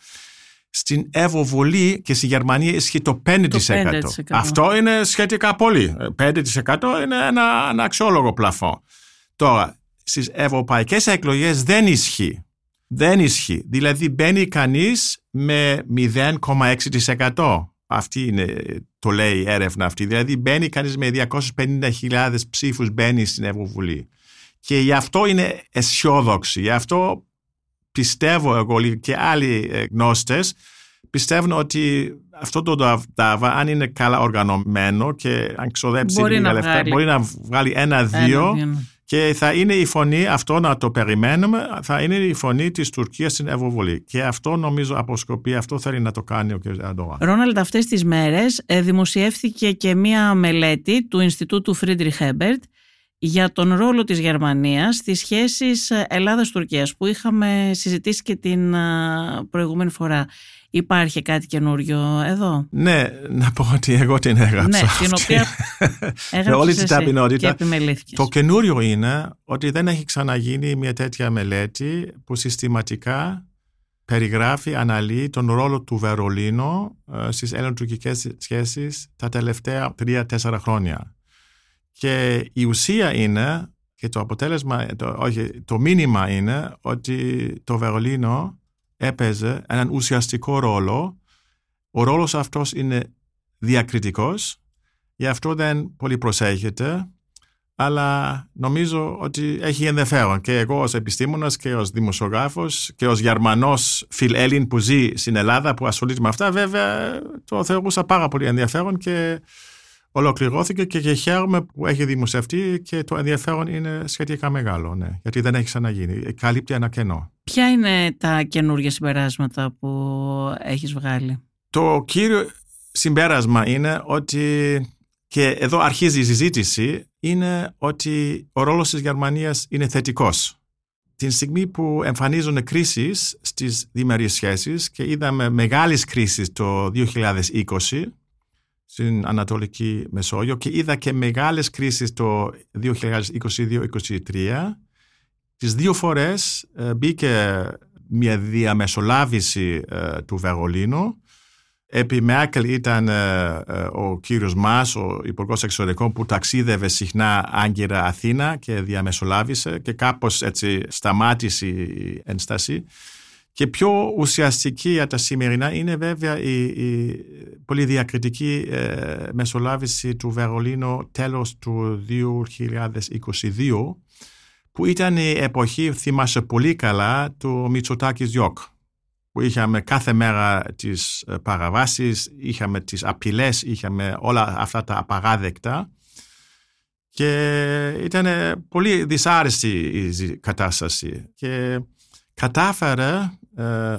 [SPEAKER 3] στην Ευρωβουλή και στη Γερμανία ισχύει το 5%. Το 5%. Αυτό είναι σχετικά πολύ. 5% είναι ένα, ένα αξιόλογο πλαφό. Τώρα, στις ευρωπαϊκές εκλογές δεν ισχύει. Δεν ισχύει. Δηλαδή μπαίνει κανείς με 0,6%. Αυτή είναι, το λέει η έρευνα αυτή. Δηλαδή μπαίνει κανείς με 250.000 ψήφους μπαίνει στην Ευρωβουλή. Και γι' αυτό είναι αισιόδοξη. Γι' αυτό πιστεύω εγώ και άλλοι ε, γνώστες πιστεύουν ότι αυτό το DAVA αν είναι καλά οργανωμένο και αν ξοδέψει
[SPEAKER 1] μπορεί, να λεφτά,
[SPEAKER 3] μπορεί να βγάλει ένα-δύο ναι. και θα είναι η φωνή, αυτό να το περιμένουμε, θα είναι η φωνή της Τουρκίας στην Ευρωβουλή. Και αυτό νομίζω αποσκοπεί, αυτό θέλει να το κάνει ο κ. Ερντογάν.
[SPEAKER 1] Ρόναλντ, αυτές τις μέρες ε, δημοσιεύθηκε και μία μελέτη του Ινστιτούτου Φρίντριχ Έμπερτ για τον ρόλο της Γερμανίας στις σχέσεις Ελλάδας-Τουρκίας που είχαμε συζητήσει και την προηγούμενη φορά. Υπάρχει κάτι καινούριο εδώ;
[SPEAKER 3] Ναι, να πω ότι εγώ την έγραψα.
[SPEAKER 1] Ναι, την οποία έγραψες όλη την ταπεινότητα.
[SPEAKER 3] Το καινούριο είναι ότι δεν έχει ξαναγίνει μια τέτοια μελέτη που συστηματικά περιγράφει, αναλύει τον ρόλο του Βερολίνου ε, στις ελληνοτουρκικές σχέσεις τα τελευταία τρία-τέσσερα χρόνια. Και η ουσία είναι και το αποτέλεσμα, το, όχι, το μήνυμα είναι ότι το Βερολίνο έπαιζε έναν ουσιαστικό ρόλο. Ο ρόλος αυτός είναι διακριτικός, γι' αυτό δεν πολύ προσέχεται, αλλά νομίζω ότι έχει ενδιαφέρον και εγώ ως επιστήμονας και ως δημοσιογράφος και ως Γερμανός φιλέλλην που ζει στην Ελλάδα που ασχολείται με αυτά βέβαια το θεωρούσα πάρα πολύ ενδιαφέρον και ολοκληρώθηκε και, και χαίρομαι που έχει δημοσιευτεί και το ενδιαφέρον είναι σχετικά μεγάλο, ναι, γιατί δεν έχει ξαναγίνει. Καλύπτει ένα κενό.
[SPEAKER 1] Ποια είναι τα καινούργια συμπεράσματα που έχεις βγάλει;
[SPEAKER 3] Το κύριο συμπέρασμα είναι ότι, και εδώ αρχίζει η συζήτηση, είναι ότι ο ρόλος της Γερμανίας είναι θετικός. Την στιγμή που εμφανίζονται κρίσεις στις διμερείς σχέσεις και είδαμε μεγάλες κρίσεις το 2020, στην Ανατολική Μεσόγειο και είδα και μεγάλες κρίσεις το 2022-2023. Τις δύο φορές ε, μπήκε μια διαμεσολάβηση ε, του Βερολίνου. Επί Μέρκελ ήταν ε, ο κύριος Μας, ο υπουργός Εξωτερικών που ταξίδευε συχνά Άγκυρα Αθήνα και διαμεσολάβησε και κάπως έτσι σταμάτησε η ένσταση. Και πιο ουσιαστική για τα σημερινά είναι βέβαια η, η πολύ διακριτική ε, μεσολάβηση του Βερολίνου τέλος του 2022 που ήταν η εποχή, θυμάσαι πολύ καλά, του Μητσοτάκης Διόκ που είχαμε κάθε μέρα τις ε, παραβάσεις, είχαμε τις απειλές, είχαμε όλα αυτά τα απαράδεκτα. Και ήταν πολύ δυσάρεστη η κατάσταση. Και κατάφερε ε,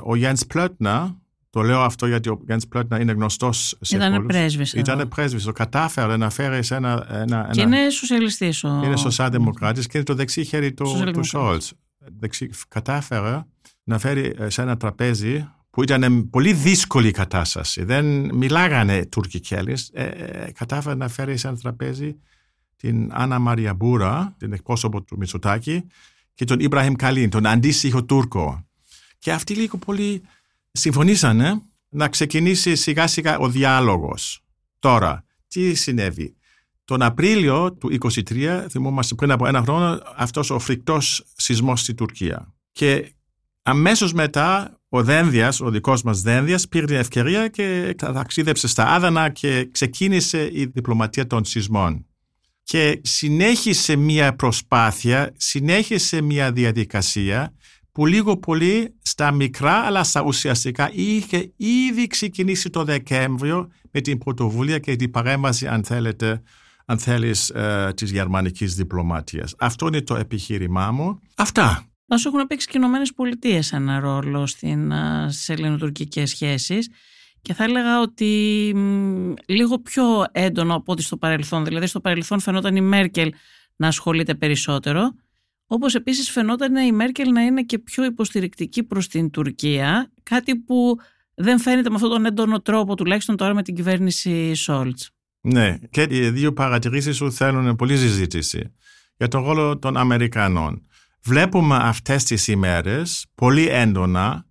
[SPEAKER 3] ο Γιάννης Πλότνα, το λέω αυτό γιατί ο Γιάννης Πλότνα είναι γνωστός σε
[SPEAKER 1] Ήταν πρέσβης.
[SPEAKER 3] Ήταν πρέσβης. Το κατάφερε να φέρει σε ένα... ένα
[SPEAKER 1] και είναι σοσιαλιστής. Ο...
[SPEAKER 3] Είναι σοσιαλδημοκράτης και είναι το δεξί χέρι του, του Σόλτς. Κατάφερε να φέρει σε ένα τραπέζι που ήταν πολύ δύσκολη κατάσταση. Δεν μιλάγανε Τούρκοι ε, ε, κατάφερε να φέρει σε ένα τραπέζι την Άννα Μαρία Μπούρα, την εκπρόσωπο του Μητσοτάκη, και τον Ιμπραχήμ Καλίν, τον αντίστοιχο Τούρκο. Και αυτοί λίγο πολύ συμφωνήσανε να ξεκινήσει σιγά σιγά ο διάλογος. Τώρα, τι συνέβη; Τον Απρίλιο του 2023, θυμόμαστε πριν από ένα χρόνο, αυτός ο φρικτός σεισμός στη Τουρκία. Και αμέσως μετά ο Δένδιας, ο δικός μας Δένδιας, πήρε την ευκαιρία και ταξίδεψε στα Άδανα και ξεκίνησε η διπλωματία των σεισμών και συνέχισε μια προσπάθεια, συνέχισε μια διαδικασία που λίγο πολύ στα μικρά αλλά στα ουσιαστικά είχε ήδη ξεκινήσει το Δεκέμβριο με την πρωτοβουλία και την παρέμβαση αν θέλετε αν θέλεις ε, της γερμανικής διπλωματίας. Αυτό είναι το επιχείρημά μου. Αυτά.
[SPEAKER 1] Όσο έχουν παίξει και οι Ηνωμένες Πολιτείες ένα ρόλο στην, ε, στις ελληνοτουρκικές σχέσεις και θα έλεγα ότι λίγο πιο έντονο από ό,τι στο παρελθόν. Δηλαδή στο παρελθόν φαινόταν η Μέρκελ να ασχολείται περισσότερο. Όπως επίσης φαινόταν η Μέρκελ να είναι και πιο υποστηρικτική προς την Τουρκία. Κάτι που δεν φαίνεται με αυτόν τον έντονο τρόπο τουλάχιστον τώρα με την κυβέρνηση Σόλτς.
[SPEAKER 3] Ναι, και οι δύο παρατηρήσεις σου θέλουν πολύ συζήτηση για τον ρόλο των Αμερικανών. Βλέπουμε αυτές τις ημέρες πολύ έντονα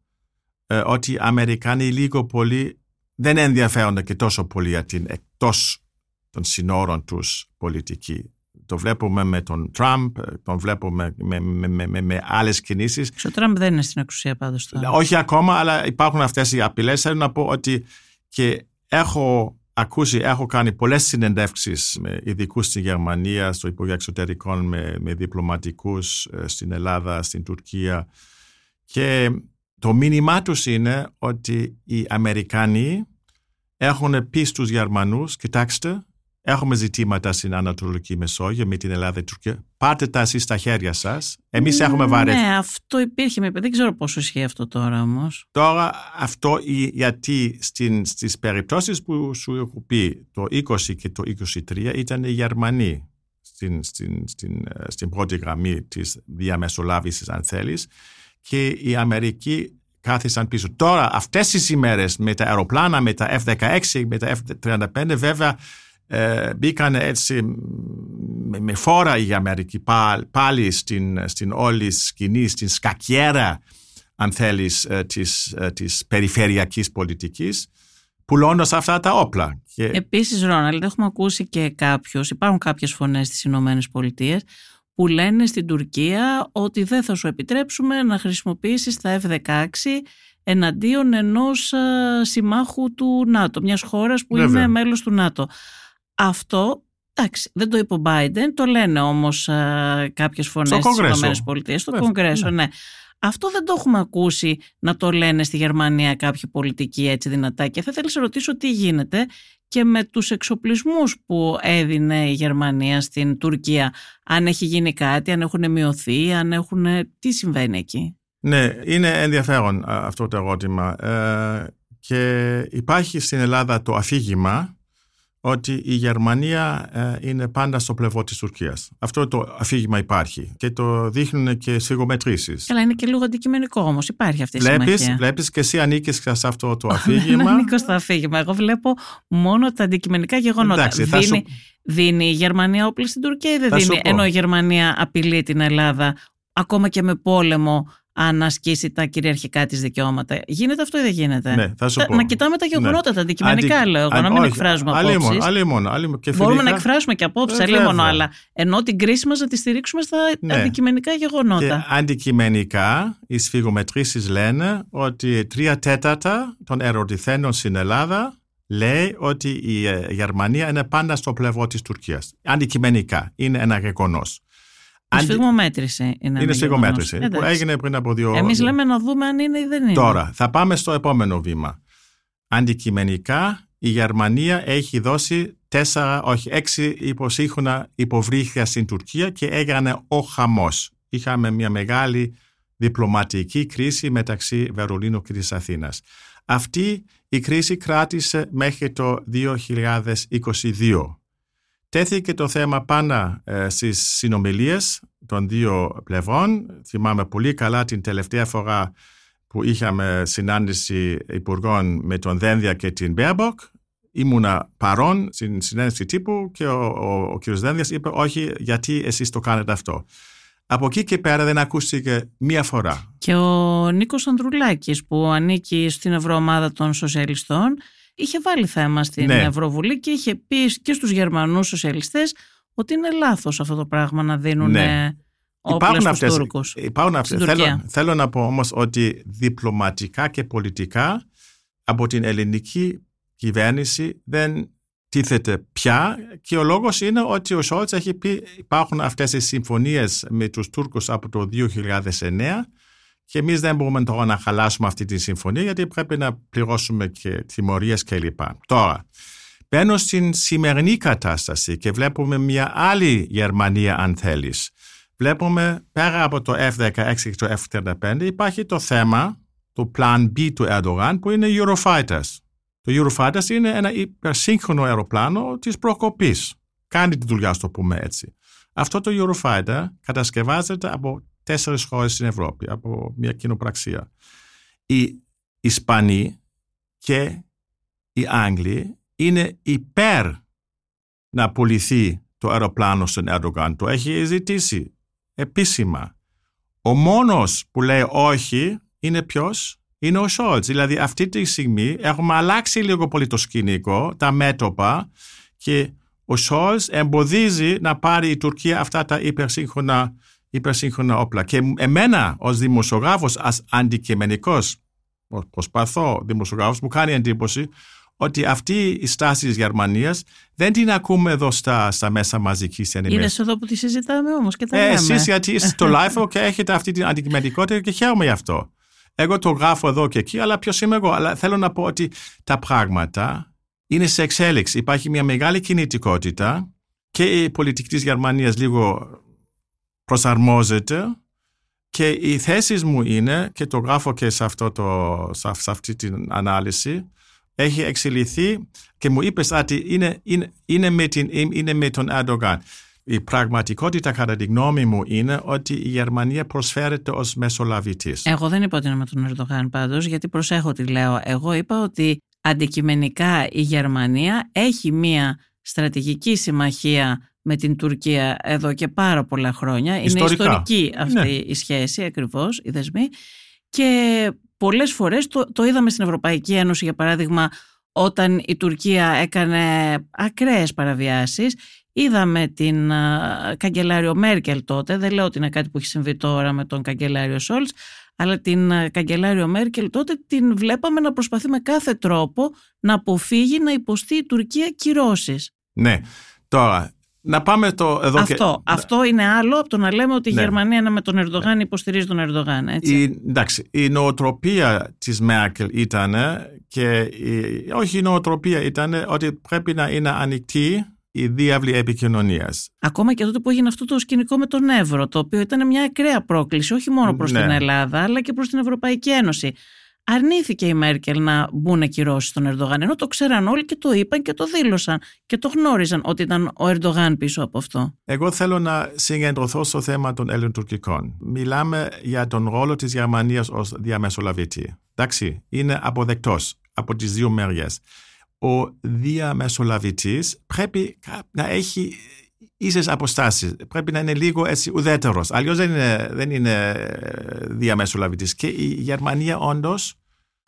[SPEAKER 3] ε, ότι οι Αμερικάνοι λίγο πολύ δεν ενδιαφέρονται και τόσο πολύ για την εκτός των συνόρων τους πολιτική. Το βλέπουμε με τον Τραμπ, τον βλέπουμε με, με, με, με άλλες κινήσεις.
[SPEAKER 1] Ο Τραμπ δεν είναι στην εξουσία πάντως τώρα.
[SPEAKER 3] Όχι ακόμα, αλλά υπάρχουν αυτές οι απειλές. Θέλω να πω ότι και έχω ακούσει, έχω κάνει πολλές συνεντεύξεις με ειδικούς στην Γερμανία, στο Υπουργείο Εξωτερικών, με, με διπλωματικούς ε, στην Ελλάδα, στην Τουρκία και το μήνυμά τους είναι ότι οι Αμερικάνοι έχουν πει στους Γερμανούς, κοιτάξτε, έχουμε ζητήματα στην Ανατολική Μεσόγειο με την Ελλάδα και Τουρκία. Πάτε τα εσείς στα χέρια σας. Εμείς έχουμε βαρεθεί.
[SPEAKER 1] Ναι, αυτό υπήρχε. Δεν ξέρω πόσο ισχύει αυτό τώρα όμως.
[SPEAKER 3] Τώρα αυτό γιατί στην, στις περιπτώσεις που σου έχω πει το 20 και το 23 ήταν οι Γερμανοί στην, στην, στην, ε, στην πρώτη γραμμή της διαμεσολάβησης αν θέλεις και η Αμερική κάθισαν πίσω. Τώρα αυτές τις ημέρες με τα αεροπλάνα, με τα F-16, με τα F-35 βέβαια ε, μπήκαν έτσι με, φόρα η Αμερική πάλι, στην, στην όλη σκηνή, στην σκακιέρα αν θέλεις ε, της, ε, της περιφερειακής πολιτικής πουλώντας αυτά τα όπλα.
[SPEAKER 1] Και... Επίσης Ρόναλντ έχουμε ακούσει και κάποιους, υπάρχουν κάποιες φωνές στις Ηνωμένες Πολιτείες που λένε στην Τουρκία ότι δεν θα σου επιτρέψουμε να χρησιμοποιήσεις τα F-16 εναντίον ενός συμμάχου του ΝΑΤΟ, μιας χώρας που είναι μέλος του ΝΑΤΟ. Αυτό, εντάξει, δεν το είπε ο Biden, το λένε όμως κάποιες φωνές στις ΗΠΑ, στο Κογκρέσο, ναι. ναι. Αυτό δεν το έχουμε ακούσει να το λένε στη Γερμανία κάποιοι πολιτικοί έτσι δυνατά και θα ήθελα να ρωτήσω τι γίνεται και με τους εξοπλισμούς που έδινε η Γερμανία στην Τουρκία. Αν έχει γίνει κάτι, αν έχουν μειωθεί, αν έχουν... Τι συμβαίνει εκεί;
[SPEAKER 3] Ναι, είναι ενδιαφέρον αυτό το ερώτημα. Ε, και υπάρχει στην Ελλάδα το αφήγημα ότι η Γερμανία ε, είναι πάντα στο πλευρό της Τουρκίας. Αυτό το αφήγημα υπάρχει και το δείχνουν και σφυγομετρήσεις.
[SPEAKER 1] Καλά, είναι και λίγο αντικειμενικό όμως. Υπάρχει αυτή η
[SPEAKER 3] Βλέπεις,
[SPEAKER 1] συμμαχία.
[SPEAKER 3] βλέπεις και εσύ ανήκεις σε αυτό το
[SPEAKER 1] Δεν
[SPEAKER 3] αφήγημα.
[SPEAKER 1] ανήκω στο αφήγημα. Εγώ βλέπω μόνο τα αντικειμενικά γεγονότα.
[SPEAKER 3] Εντάξει, θα
[SPEAKER 1] δίνει,
[SPEAKER 3] σου-
[SPEAKER 1] δίνει η Γερμανία όπλα στην Τουρκία ή δεν
[SPEAKER 3] Θα σου
[SPEAKER 1] δίνει,
[SPEAKER 3] πω.
[SPEAKER 1] ενώ η Γερμανία απειλεί την Ελλάδα ακόμα και με πόλεμο αν ασκήσει τα κυριαρχικά της δικαιώματα. Γίνεται αυτό ή δεν γίνεται;
[SPEAKER 3] Ναι, θα σου
[SPEAKER 1] Τα-
[SPEAKER 3] πω.
[SPEAKER 1] Να κοιτάμε τα γεγονότα,
[SPEAKER 3] Ναι.
[SPEAKER 1] τα αντικειμενικά
[SPEAKER 3] Αντι-
[SPEAKER 1] λέω εγώ,
[SPEAKER 3] αν-
[SPEAKER 1] να μην
[SPEAKER 3] όχι,
[SPEAKER 1] εκφράζουμε
[SPEAKER 3] αλλήμον,
[SPEAKER 1] απόψεις.
[SPEAKER 3] αλλήμον, αλλήμον. Και
[SPEAKER 1] Μπορούμε
[SPEAKER 3] φιλικά-
[SPEAKER 1] να εκφράσουμε και απόψεις,
[SPEAKER 3] Ε,
[SPEAKER 1] αλλήμον,
[SPEAKER 3] βέβαια.
[SPEAKER 1] αλλά ενώ την κρίση μας να τη στηρίξουμε στα
[SPEAKER 3] Ναι.
[SPEAKER 1] αντικειμενικά γεγονότα.
[SPEAKER 3] Και αντικειμενικά, οι σφυγομετρήσεις λένε ότι τρία τέταρτα των ερωτηθέντων στην Ελλάδα λέει ότι η ε, Γερμανία είναι πάντα στο πλευρό της Τουρκίας. Αντικειμενικά, είναι ένα γεγονός.
[SPEAKER 1] Η
[SPEAKER 3] Αντι-
[SPEAKER 1] σφιγμομέτρηση είναι ένα
[SPEAKER 3] Είναι
[SPEAKER 1] γεγονός.
[SPEAKER 3] σφυγομέτρηση που
[SPEAKER 1] Εντάξει.
[SPEAKER 3] έγινε πριν από δύο
[SPEAKER 1] Εμείς λέμε να δούμε αν είναι ή δεν είναι.
[SPEAKER 3] Τώρα, θα πάμε στο επόμενο βήμα. Αντικειμενικά, η Γερμανία έχει δώσει τέσσερα, όχι έξι υποσύγχρονα υποβρύχια στην Τουρκία και έγινε ο χαμός. Είχαμε μια μεγάλη διπλωματική κρίση μεταξύ Βερολίνου και της Αθήνας. Αυτή η κρίση κράτησε μέχρι το 2022. Τέθηκε το θέμα πάνω ε, στις συνομιλίες των δύο πλευρών. Θυμάμαι πολύ καλά την τελευταία φορά που είχαμε συνάντηση υπουργών με τον Δένδια και την Μπέρμποκ. Ήμουνα παρόν στην συνέντευξη τύπου και ο, ο, ο κ. Δένδιας είπε όχι γιατί εσείς το κάνετε αυτό. Από εκεί και πέρα δεν ακούστηκε μία φορά.
[SPEAKER 1] Και ο Νίκος Ανδρουλάκης που ανήκει στην Ευρωομάδα των Σοσιαλιστών είχε βάλει θέμα στην
[SPEAKER 3] Ναι.
[SPEAKER 1] Ευρωβουλή και είχε πει και στους Γερμανούς σοσιαλιστές ότι είναι λάθος αυτό το πράγμα να δίνουν
[SPEAKER 3] Ναι.
[SPEAKER 1] ε, όπλα στους Τούρκους.
[SPEAKER 3] υπάρχουν αυτές.
[SPEAKER 1] Στην Τουρκία.
[SPEAKER 3] Θέλω, θέλω να πω όμως ότι διπλωματικά και πολιτικά από την ελληνική κυβέρνηση δεν τίθεται πια και ο λόγος είναι ότι ο Σόλτς έχει πει υπάρχουν αυτές οι συμφωνίες με τους Τούρκους από το 2009 και εμείς δεν μπορούμε τώρα να χαλάσουμε αυτή τη συμφωνία γιατί πρέπει να πληρώσουμε και τιμωρίες κλπ. Τώρα, μπαίνω στην σημερινή κατάσταση και βλέπουμε μια άλλη Γερμανία αν θέλεις. Βλέπουμε πέρα από το F-16 και το F-35 υπάρχει το θέμα, το Plan B του Ερντογάν που είναι Eurofighters. Το Eurofighters είναι ένα υπερσύγχρονο αεροπλάνο της προκοπής. Κάνει τη δουλειά, στο πούμε έτσι. Αυτό το Eurofighter κατασκευάζεται από τέσσερις χώρες στην Ευρώπη, από μια κοινοπραξία. Οι Ισπανοί και οι Άγγλοι είναι υπέρ να πουληθεί το αεροπλάνο στον Ερντογάν. Το έχει ζητήσει επίσημα. Ο μόνος που λέει όχι είναι ποιος; Είναι ο Σόλτς. Δηλαδή αυτή τη στιγμή έχουμε αλλάξει λίγο πολύ το σκηνικό, τα μέτωπα και ο Σόλτς εμποδίζει να πάρει η Τουρκία αυτά τα υπερσύγχρονα, υπερσύγχρονα όπλα. Και εμένα ως δημοσιογράφος, als αντικειμενικός, προσπαθώ δημοσιογράφος, μου κάνει εντύπωση ότι αυτή η στάση της Γερμανίας δεν την ακούμε εδώ στα, στα μέσα μαζικής ενημέρωσης.
[SPEAKER 1] Είδες εδώ που τη συζητάμε όμως και τα
[SPEAKER 3] Ε,
[SPEAKER 1] λέμε.
[SPEAKER 3] εσείς γιατί είστε στο live και έχετε αυτή την αντικειμενικότητα και χαίρομαι γι' αυτό. Εγώ το γράφω εδώ και εκεί, αλλά ποιος είμαι εγώ. Αλλά θέλω να πω ότι τα πράγματα είναι σε εξέλιξη. Υπάρχει μια μεγάλη κινητικότητα και η πολιτική της Γερμανίας λίγο προσαρμόζεται και οι θέσεις μου είναι, και το γράφω και σε, αυτό το, σε, σε αυτή την ανάλυση, έχει εξελιχθεί και μου είπες ότι είναι, είναι, είναι, με, την, είναι με τον Ερντογάν. Η πραγματικότητα κατά τη γνώμη μου είναι ότι η Γερμανία προσφέρεται ως μεσολαβητής.
[SPEAKER 1] Εγώ δεν είπα ότι είναι με τον Ερντογάν πάντως, γιατί προσέχω τι λέω. Εγώ είπα ότι αντικειμενικά η Γερμανία έχει μία στρατηγική συμμαχία με την Τουρκία εδώ και πάρα πολλά χρόνια.
[SPEAKER 3] Ιστορικά.
[SPEAKER 1] Είναι ιστορική αυτή
[SPEAKER 3] Ναι.
[SPEAKER 1] η σχέση ακριβώς, οι δεσμοί. Και πολλές φορές το, το είδαμε στην Ευρωπαϊκή Ένωση για παράδειγμα όταν η Τουρκία έκανε ακραίες παραβιάσεις είδαμε την α, καγκελάριο Μέρκελ τότε δεν λέω ότι είναι κάτι που έχει συμβεί τώρα με τον καγκελάριο Σόλτς αλλά την α, καγκελάριο Μέρκελ τότε την βλέπαμε να προσπαθεί με κάθε τρόπο να αποφύγει να υποστεί η Τουρκία κυρώσεις.
[SPEAKER 3] Ναι. Τώρα, να πάμε το εδώ
[SPEAKER 1] αυτό,
[SPEAKER 3] και...
[SPEAKER 1] αυτό είναι άλλο από το να λέμε ότι η
[SPEAKER 3] Ναι.
[SPEAKER 1] Γερμανία είναι με τον Ερντογάν υποστηρίζει τον Ερντογάν. Έτσι.
[SPEAKER 3] Η, εντάξει, η νοοτροπία της Μέρκελ ήταν και η, όχι η νοοτροπία ήταν ότι πρέπει να είναι ανοιχτή η διάβλη επικοινωνίας.
[SPEAKER 1] Ακόμα και τότε που έγινε αυτό το σκηνικό με τον Εύρο, το οποίο ήταν μια ακραία πρόκληση, όχι μόνο προς
[SPEAKER 3] Ναι.
[SPEAKER 1] την Ελλάδα, αλλά και προς την Ευρωπαϊκή Ένωση. Αρνήθηκε η Μέρκελ να μπουν κυρώσει στον Ερντογάν. Ενώ το ξέραν όλοι και το είπαν και το δήλωσαν και το γνώριζαν ότι ήταν ο Ερντογάν πίσω από αυτό.
[SPEAKER 3] Εγώ θέλω να συγκεντρωθώ στο θέμα των Ελληνοτουρκικών. Μιλάμε για τον ρόλο της Γερμανίας ως διαμεσολαβητή. Εντάξει, είναι αποδεκτός από τις δύο μεριές. Ο διαμεσολαβητής πρέπει να έχει ίσες αποστάσεις. Πρέπει να είναι λίγο έτσι ουδέτερος. Αλλιώς δεν είναι, δεν είναι διαμεσολαβητής. Και η Γερμανία όντως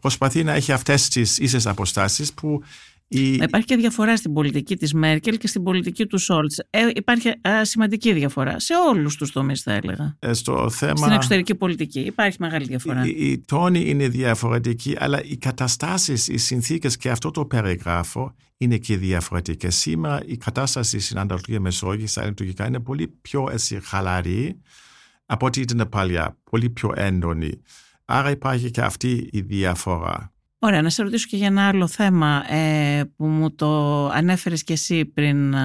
[SPEAKER 3] προσπαθεί να έχει αυτές τις ίσες αποστάσεις που η...
[SPEAKER 1] Υπάρχει και διαφορά στην πολιτική της Μέρκελ και στην πολιτική του Σόλτς. Ε, υπάρχει σημαντική διαφορά σε όλους τους τομείς θα έλεγα.
[SPEAKER 3] Ε, στο θέμα...
[SPEAKER 1] Στην εξωτερική πολιτική υπάρχει μεγάλη διαφορά.
[SPEAKER 3] Η, η τόνη είναι διαφορετική αλλά οι καταστάσεις, οι συνθήκες και αυτό το περιγράφω είναι και διαφορετικές. Σήμερα η κατάσταση στην Ανατολική Μεσόγειο, στα ελληνικά είναι πολύ πιο έτσι, χαλαρή από ό,τι ήταν παλιά, πολύ πιο έντονη. Άρα υπάρχει και αυτή η διαφορά.
[SPEAKER 1] Ωραία, να σε ρωτήσω και για ένα άλλο θέμα ε, που μου το ανέφερες και εσύ πριν ε,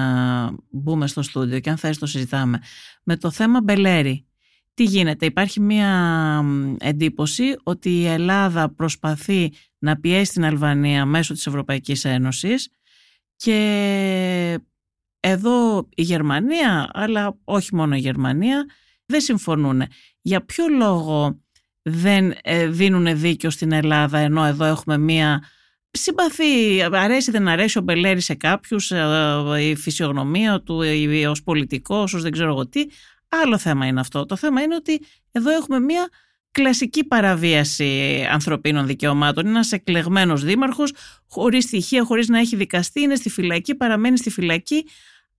[SPEAKER 1] μπούμε στο στούντιο και αν θες το συζητάμε. Με το θέμα Μπελέρη. Τι γίνεται, υπάρχει μία εντύπωση ότι η Ελλάδα προσπαθεί να πιέσει την Αλβανία μέσω της Ευρωπαϊκής Ένωσης και εδώ η Γερμανία, αλλά όχι μόνο η Γερμανία, δεν συμφωνούν. Για ποιο λόγο δεν ε, δίνουν δίκιο στην Ελλάδα ενώ εδώ έχουμε μία συμπαθή, αρέσει δεν αρέσει ο Μπελέρη σε κάποιους, ε, η φυσιογνωμία του, ως πολιτικός, ως δεν ξέρω εγώ τι. Άλλο θέμα είναι αυτό. Το θέμα είναι ότι εδώ έχουμε μία κλασική παραβίαση ανθρωπίνων δικαιωμάτων. Είναι ένας εκλεγμένος δήμαρχος, χωρίς στοιχεία, χωρίς να έχει δικαστεί, είναι στη φυλακή, παραμένει στη φυλακή.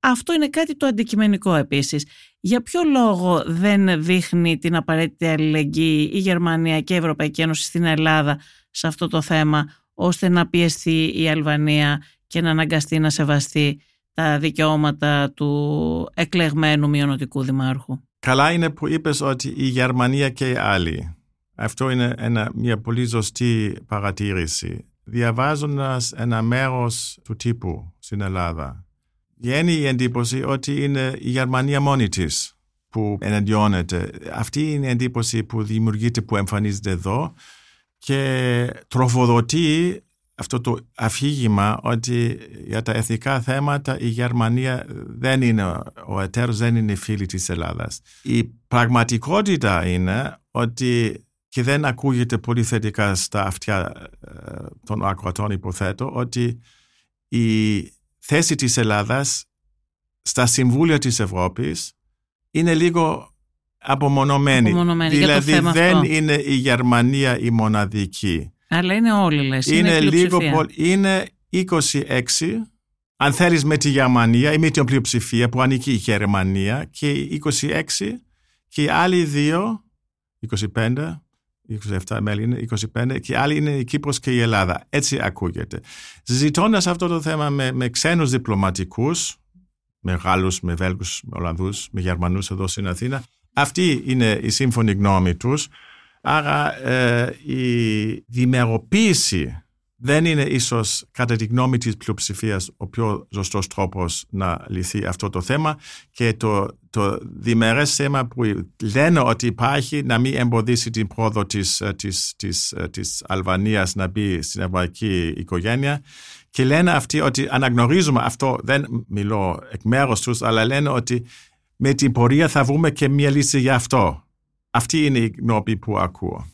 [SPEAKER 1] Αυτό είναι κάτι το αντικειμενικό επίσης. Για ποιο λόγο δεν δείχνει την απαραίτητη αλληλεγγύη η Γερμανία και η Ευρωπαϊκή Ένωση στην Ελλάδα σε αυτό το θέμα, ώστε να πιεστεί η Αλβανία και να αναγκαστεί να σεβαστεί τα δικαιώματα του εκλεγμένου μειονοτικού δημάρχου;
[SPEAKER 3] Καλά είναι που είπες ότι η Γερμανία και οι άλλοι. Αυτό είναι ένα, μια πολύ ζωστή παρατήρηση. Διαβάζοντας ένα μέρος του τύπου στην Ελλάδα βγαίνει η εντύπωση ότι είναι η Γερμανία μόνη τη που εναντιώνεται. Αυτή είναι η εντύπωση που δημιουργείται, που εμφανίζεται εδώ και τροφοδοτεί αυτό το αφήγημα ότι για τα εθνικά θέματα η Γερμανία δεν είναι, ο εταίρος δεν είναι φίλη της Ελλάδας. Η πραγματικότητα είναι ότι και δεν ακούγεται πολύ θετικά στα αυτιά ε, των ακροατών υποθέτω ότι η θέση της Ελλάδας στα συμβούλια της Ευρώπης είναι λίγο απομονωμένη.
[SPEAKER 1] απομονωμένη
[SPEAKER 3] δηλαδή
[SPEAKER 1] για το θέμα
[SPEAKER 3] δεν
[SPEAKER 1] αυτό.
[SPEAKER 3] είναι η Γερμανία η μοναδική.
[SPEAKER 1] Αλλά είναι όλοι λες, είναι,
[SPEAKER 3] Είναι,
[SPEAKER 1] είναι
[SPEAKER 3] λίγο πολύ, είναι 26 αν θέλεις με τη Γερμανία ή με την πλειοψηφία που ανήκει η Γερμανία και οι 26 και οι άλλοι δύο 25 27 μέλη είναι, 25 και άλλοι είναι η Κύπρος και η Ελλάδα. Έτσι ακούγεται. Ζητώντας αυτό το θέμα με, με ξένους διπλωματικούς, με Γάλλους, με Βέλγους, με Ολλανδούς, με Γερμανούς εδώ στην Αθήνα, αυτή είναι η σύμφωνη γνώμη τους. Άρα ε, η δημεροποίηση δεν είναι ίσως κατά τη γνώμη της πλειοψηφίας ο πιο ζωστός τρόπος να λυθεί αυτό το θέμα και το, το διμερές θέμα που λένε ότι υπάρχει να μην εμποδίσει την πρόοδο της, της, της, της Αλβανίας να μπει στην ευρωπαϊκή οικογένεια και λένε αυτοί ότι αναγνωρίζουμε αυτό, δεν μιλώ εκ μέρους τους, αλλά λένε ότι με την πορεία θα βρούμε και μια λύση για αυτό. Αυτή είναι η γνώμη που ακούω.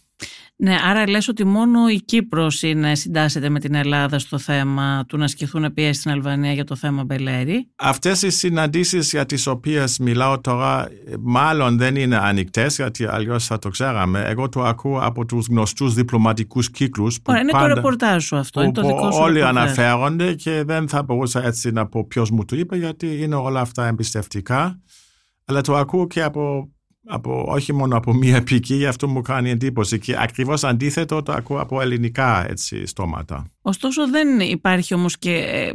[SPEAKER 1] Ναι, άρα λες ότι μόνο η Κύπρος είναι, συντάσσεται με την Ελλάδα στο θέμα του να ασκηθούν πιέσεις στην Αλβανία για το θέμα Μπελέρη;
[SPEAKER 3] Αυτές οι συναντήσεις για τις οποίες μιλάω τώρα μάλλον δεν είναι ανοιχτές γιατί αλλιώς θα το ξέραμε. Εγώ το ακούω από τους γνωστούς διπλωματικούς κύκλους.
[SPEAKER 1] Ωραία, είναι
[SPEAKER 3] πάντα,
[SPEAKER 1] το ρεπορτάζ σου αυτό, είναι το δικό σου
[SPEAKER 3] Όλοι
[SPEAKER 1] ρεπορτάζ.
[SPEAKER 3] αναφέρονται και δεν θα μπορούσα έτσι να πω ποιος μου το είπε γιατί είναι όλα αυτά εμπιστευτικά. Αλλά το ακούω και από από, όχι μόνο από μία πηγή, γι' αυτό μου κάνει εντύπωση. Και ακριβώς αντίθετο το ακούω από ελληνικά έτσι, στόματα.
[SPEAKER 1] Ωστόσο δεν υπάρχει όμως και ε,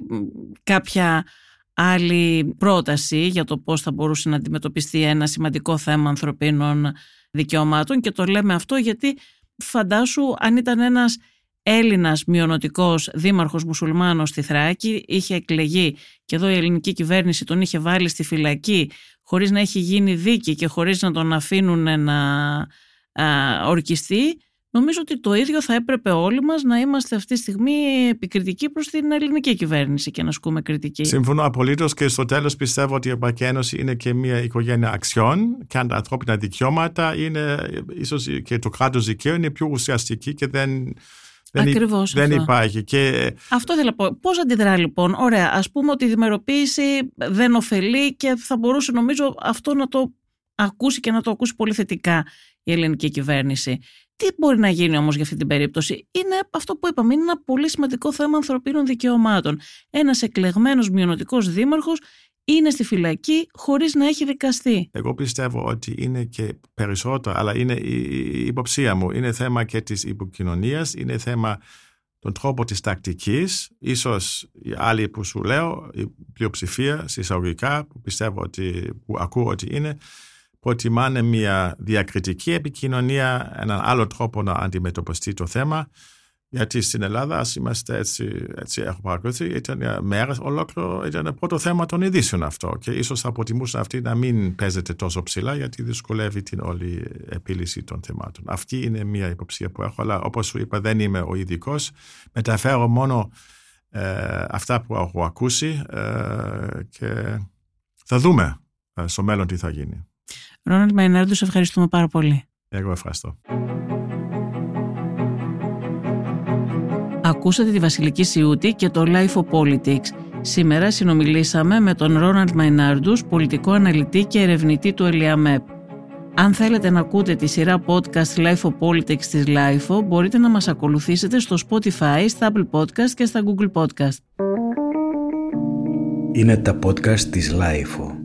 [SPEAKER 1] κάποια άλλη πρόταση για το πώς θα μπορούσε να αντιμετωπιστεί ένα σημαντικό θέμα ανθρωπίνων δικαιωμάτων και το λέμε αυτό γιατί φαντάσου αν ήταν ένας Έλληνας μειονοτικός δήμαρχος μουσουλμάνος στη Θράκη είχε εκλεγεί και εδώ η ελληνική κυβέρνηση τον είχε βάλει στη φυλακή χωρίς να έχει γίνει δίκη και χωρίς να τον αφήνουν να α, ορκιστεί Νομίζω ότι το ίδιο θα έπρεπε όλοι μας να είμαστε αυτή τη στιγμή επικριτικοί προς την ελληνική κυβέρνηση και να ασκούμε κριτική.
[SPEAKER 3] Συμφωνώ απολύτως και στο τέλος πιστεύω ότι η Ευρωπαϊκή Ένωση είναι και μια οικογένεια αξιών και αν τα ανθρώπινα δικαιώματα είναι ίσως και το κράτος δικαίου είναι πιο ουσιαστική και δεν. Δεν,
[SPEAKER 1] Ακριβώς
[SPEAKER 3] δεν
[SPEAKER 1] αυτό.
[SPEAKER 3] υπάρχει. Και
[SPEAKER 1] Αυτό θέλω να πω. Πώς αντιδρά λοιπόν. Ωραία, ας πούμε ότι η δημεροποίηση δεν ωφελεί και θα μπορούσε νομίζω αυτό να το ακούσει και να το ακούσει πολύ θετικά η ελληνική κυβέρνηση. Τι μπορεί να γίνει όμως για αυτή την περίπτωση; Είναι αυτό που είπαμε, είναι ένα πολύ σημαντικό θέμα ανθρωπίνων δικαιωμάτων. Ένας εκλεγμένος μειονοτικός δήμαρχος είναι στη φυλακή χωρίς να έχει δικαστεί.
[SPEAKER 3] εγώ πιστεύω ότι είναι και περισσότερο, αλλά είναι η η υποψία μου. Είναι θέμα και της υποκοινωνίας, είναι θέμα τον τρόπο της τακτικής. Ίσως οι άλλοι που σου λέω, η πλειοψηφία συσσαγωγικά, που πιστεύω ότι, που ακούω ότι είναι, προτιμάνε μια διακριτική επικοινωνία, έναν άλλο τρόπο να αντιμετωπιστεί το θέμα. Γιατί στην Ελλάδα, ας είμαστε έτσι, έτσι έχω παρακολουθεί, ήταν μέρες ολόκληρο, ήταν πρώτο θέμα των ειδήσεων αυτό. Και ίσως θα προτιμούσαν αυτοί να μην παίζεται τόσο ψηλά, γιατί δυσκολεύει την όλη επίλυση των θεμάτων. Αυτή είναι μια υποψία που έχω, αλλά όπως σου είπα δεν είμαι ο ειδικός. Μεταφέρω μόνο ε, αυτά που έχω ακούσει ε, και θα δούμε ε, στο μέλλον τι θα γίνει.
[SPEAKER 1] Ρόναλντ Μαϊνάρντου, σε ευχαριστούμε πάρα πολύ.
[SPEAKER 3] Εγώ ευχαριστώ.
[SPEAKER 1] Ακούσατε τη Βασιλική Σιούτη και το Life of Politics. Σήμερα συνομιλήσαμε με τον Ρόναλντ Μαϊνάρντους, πολιτικό αναλυτή και ερευνητή του ΕΛΙΑΜΕΠ. Αν θέλετε να ακούτε τη σειρά podcast Life of Politics της Life μπορείτε να μας ακολουθήσετε στο Spotify, στα Apple Podcast και στα Google Podcast.
[SPEAKER 2] Είναι τα podcast της Lifeo.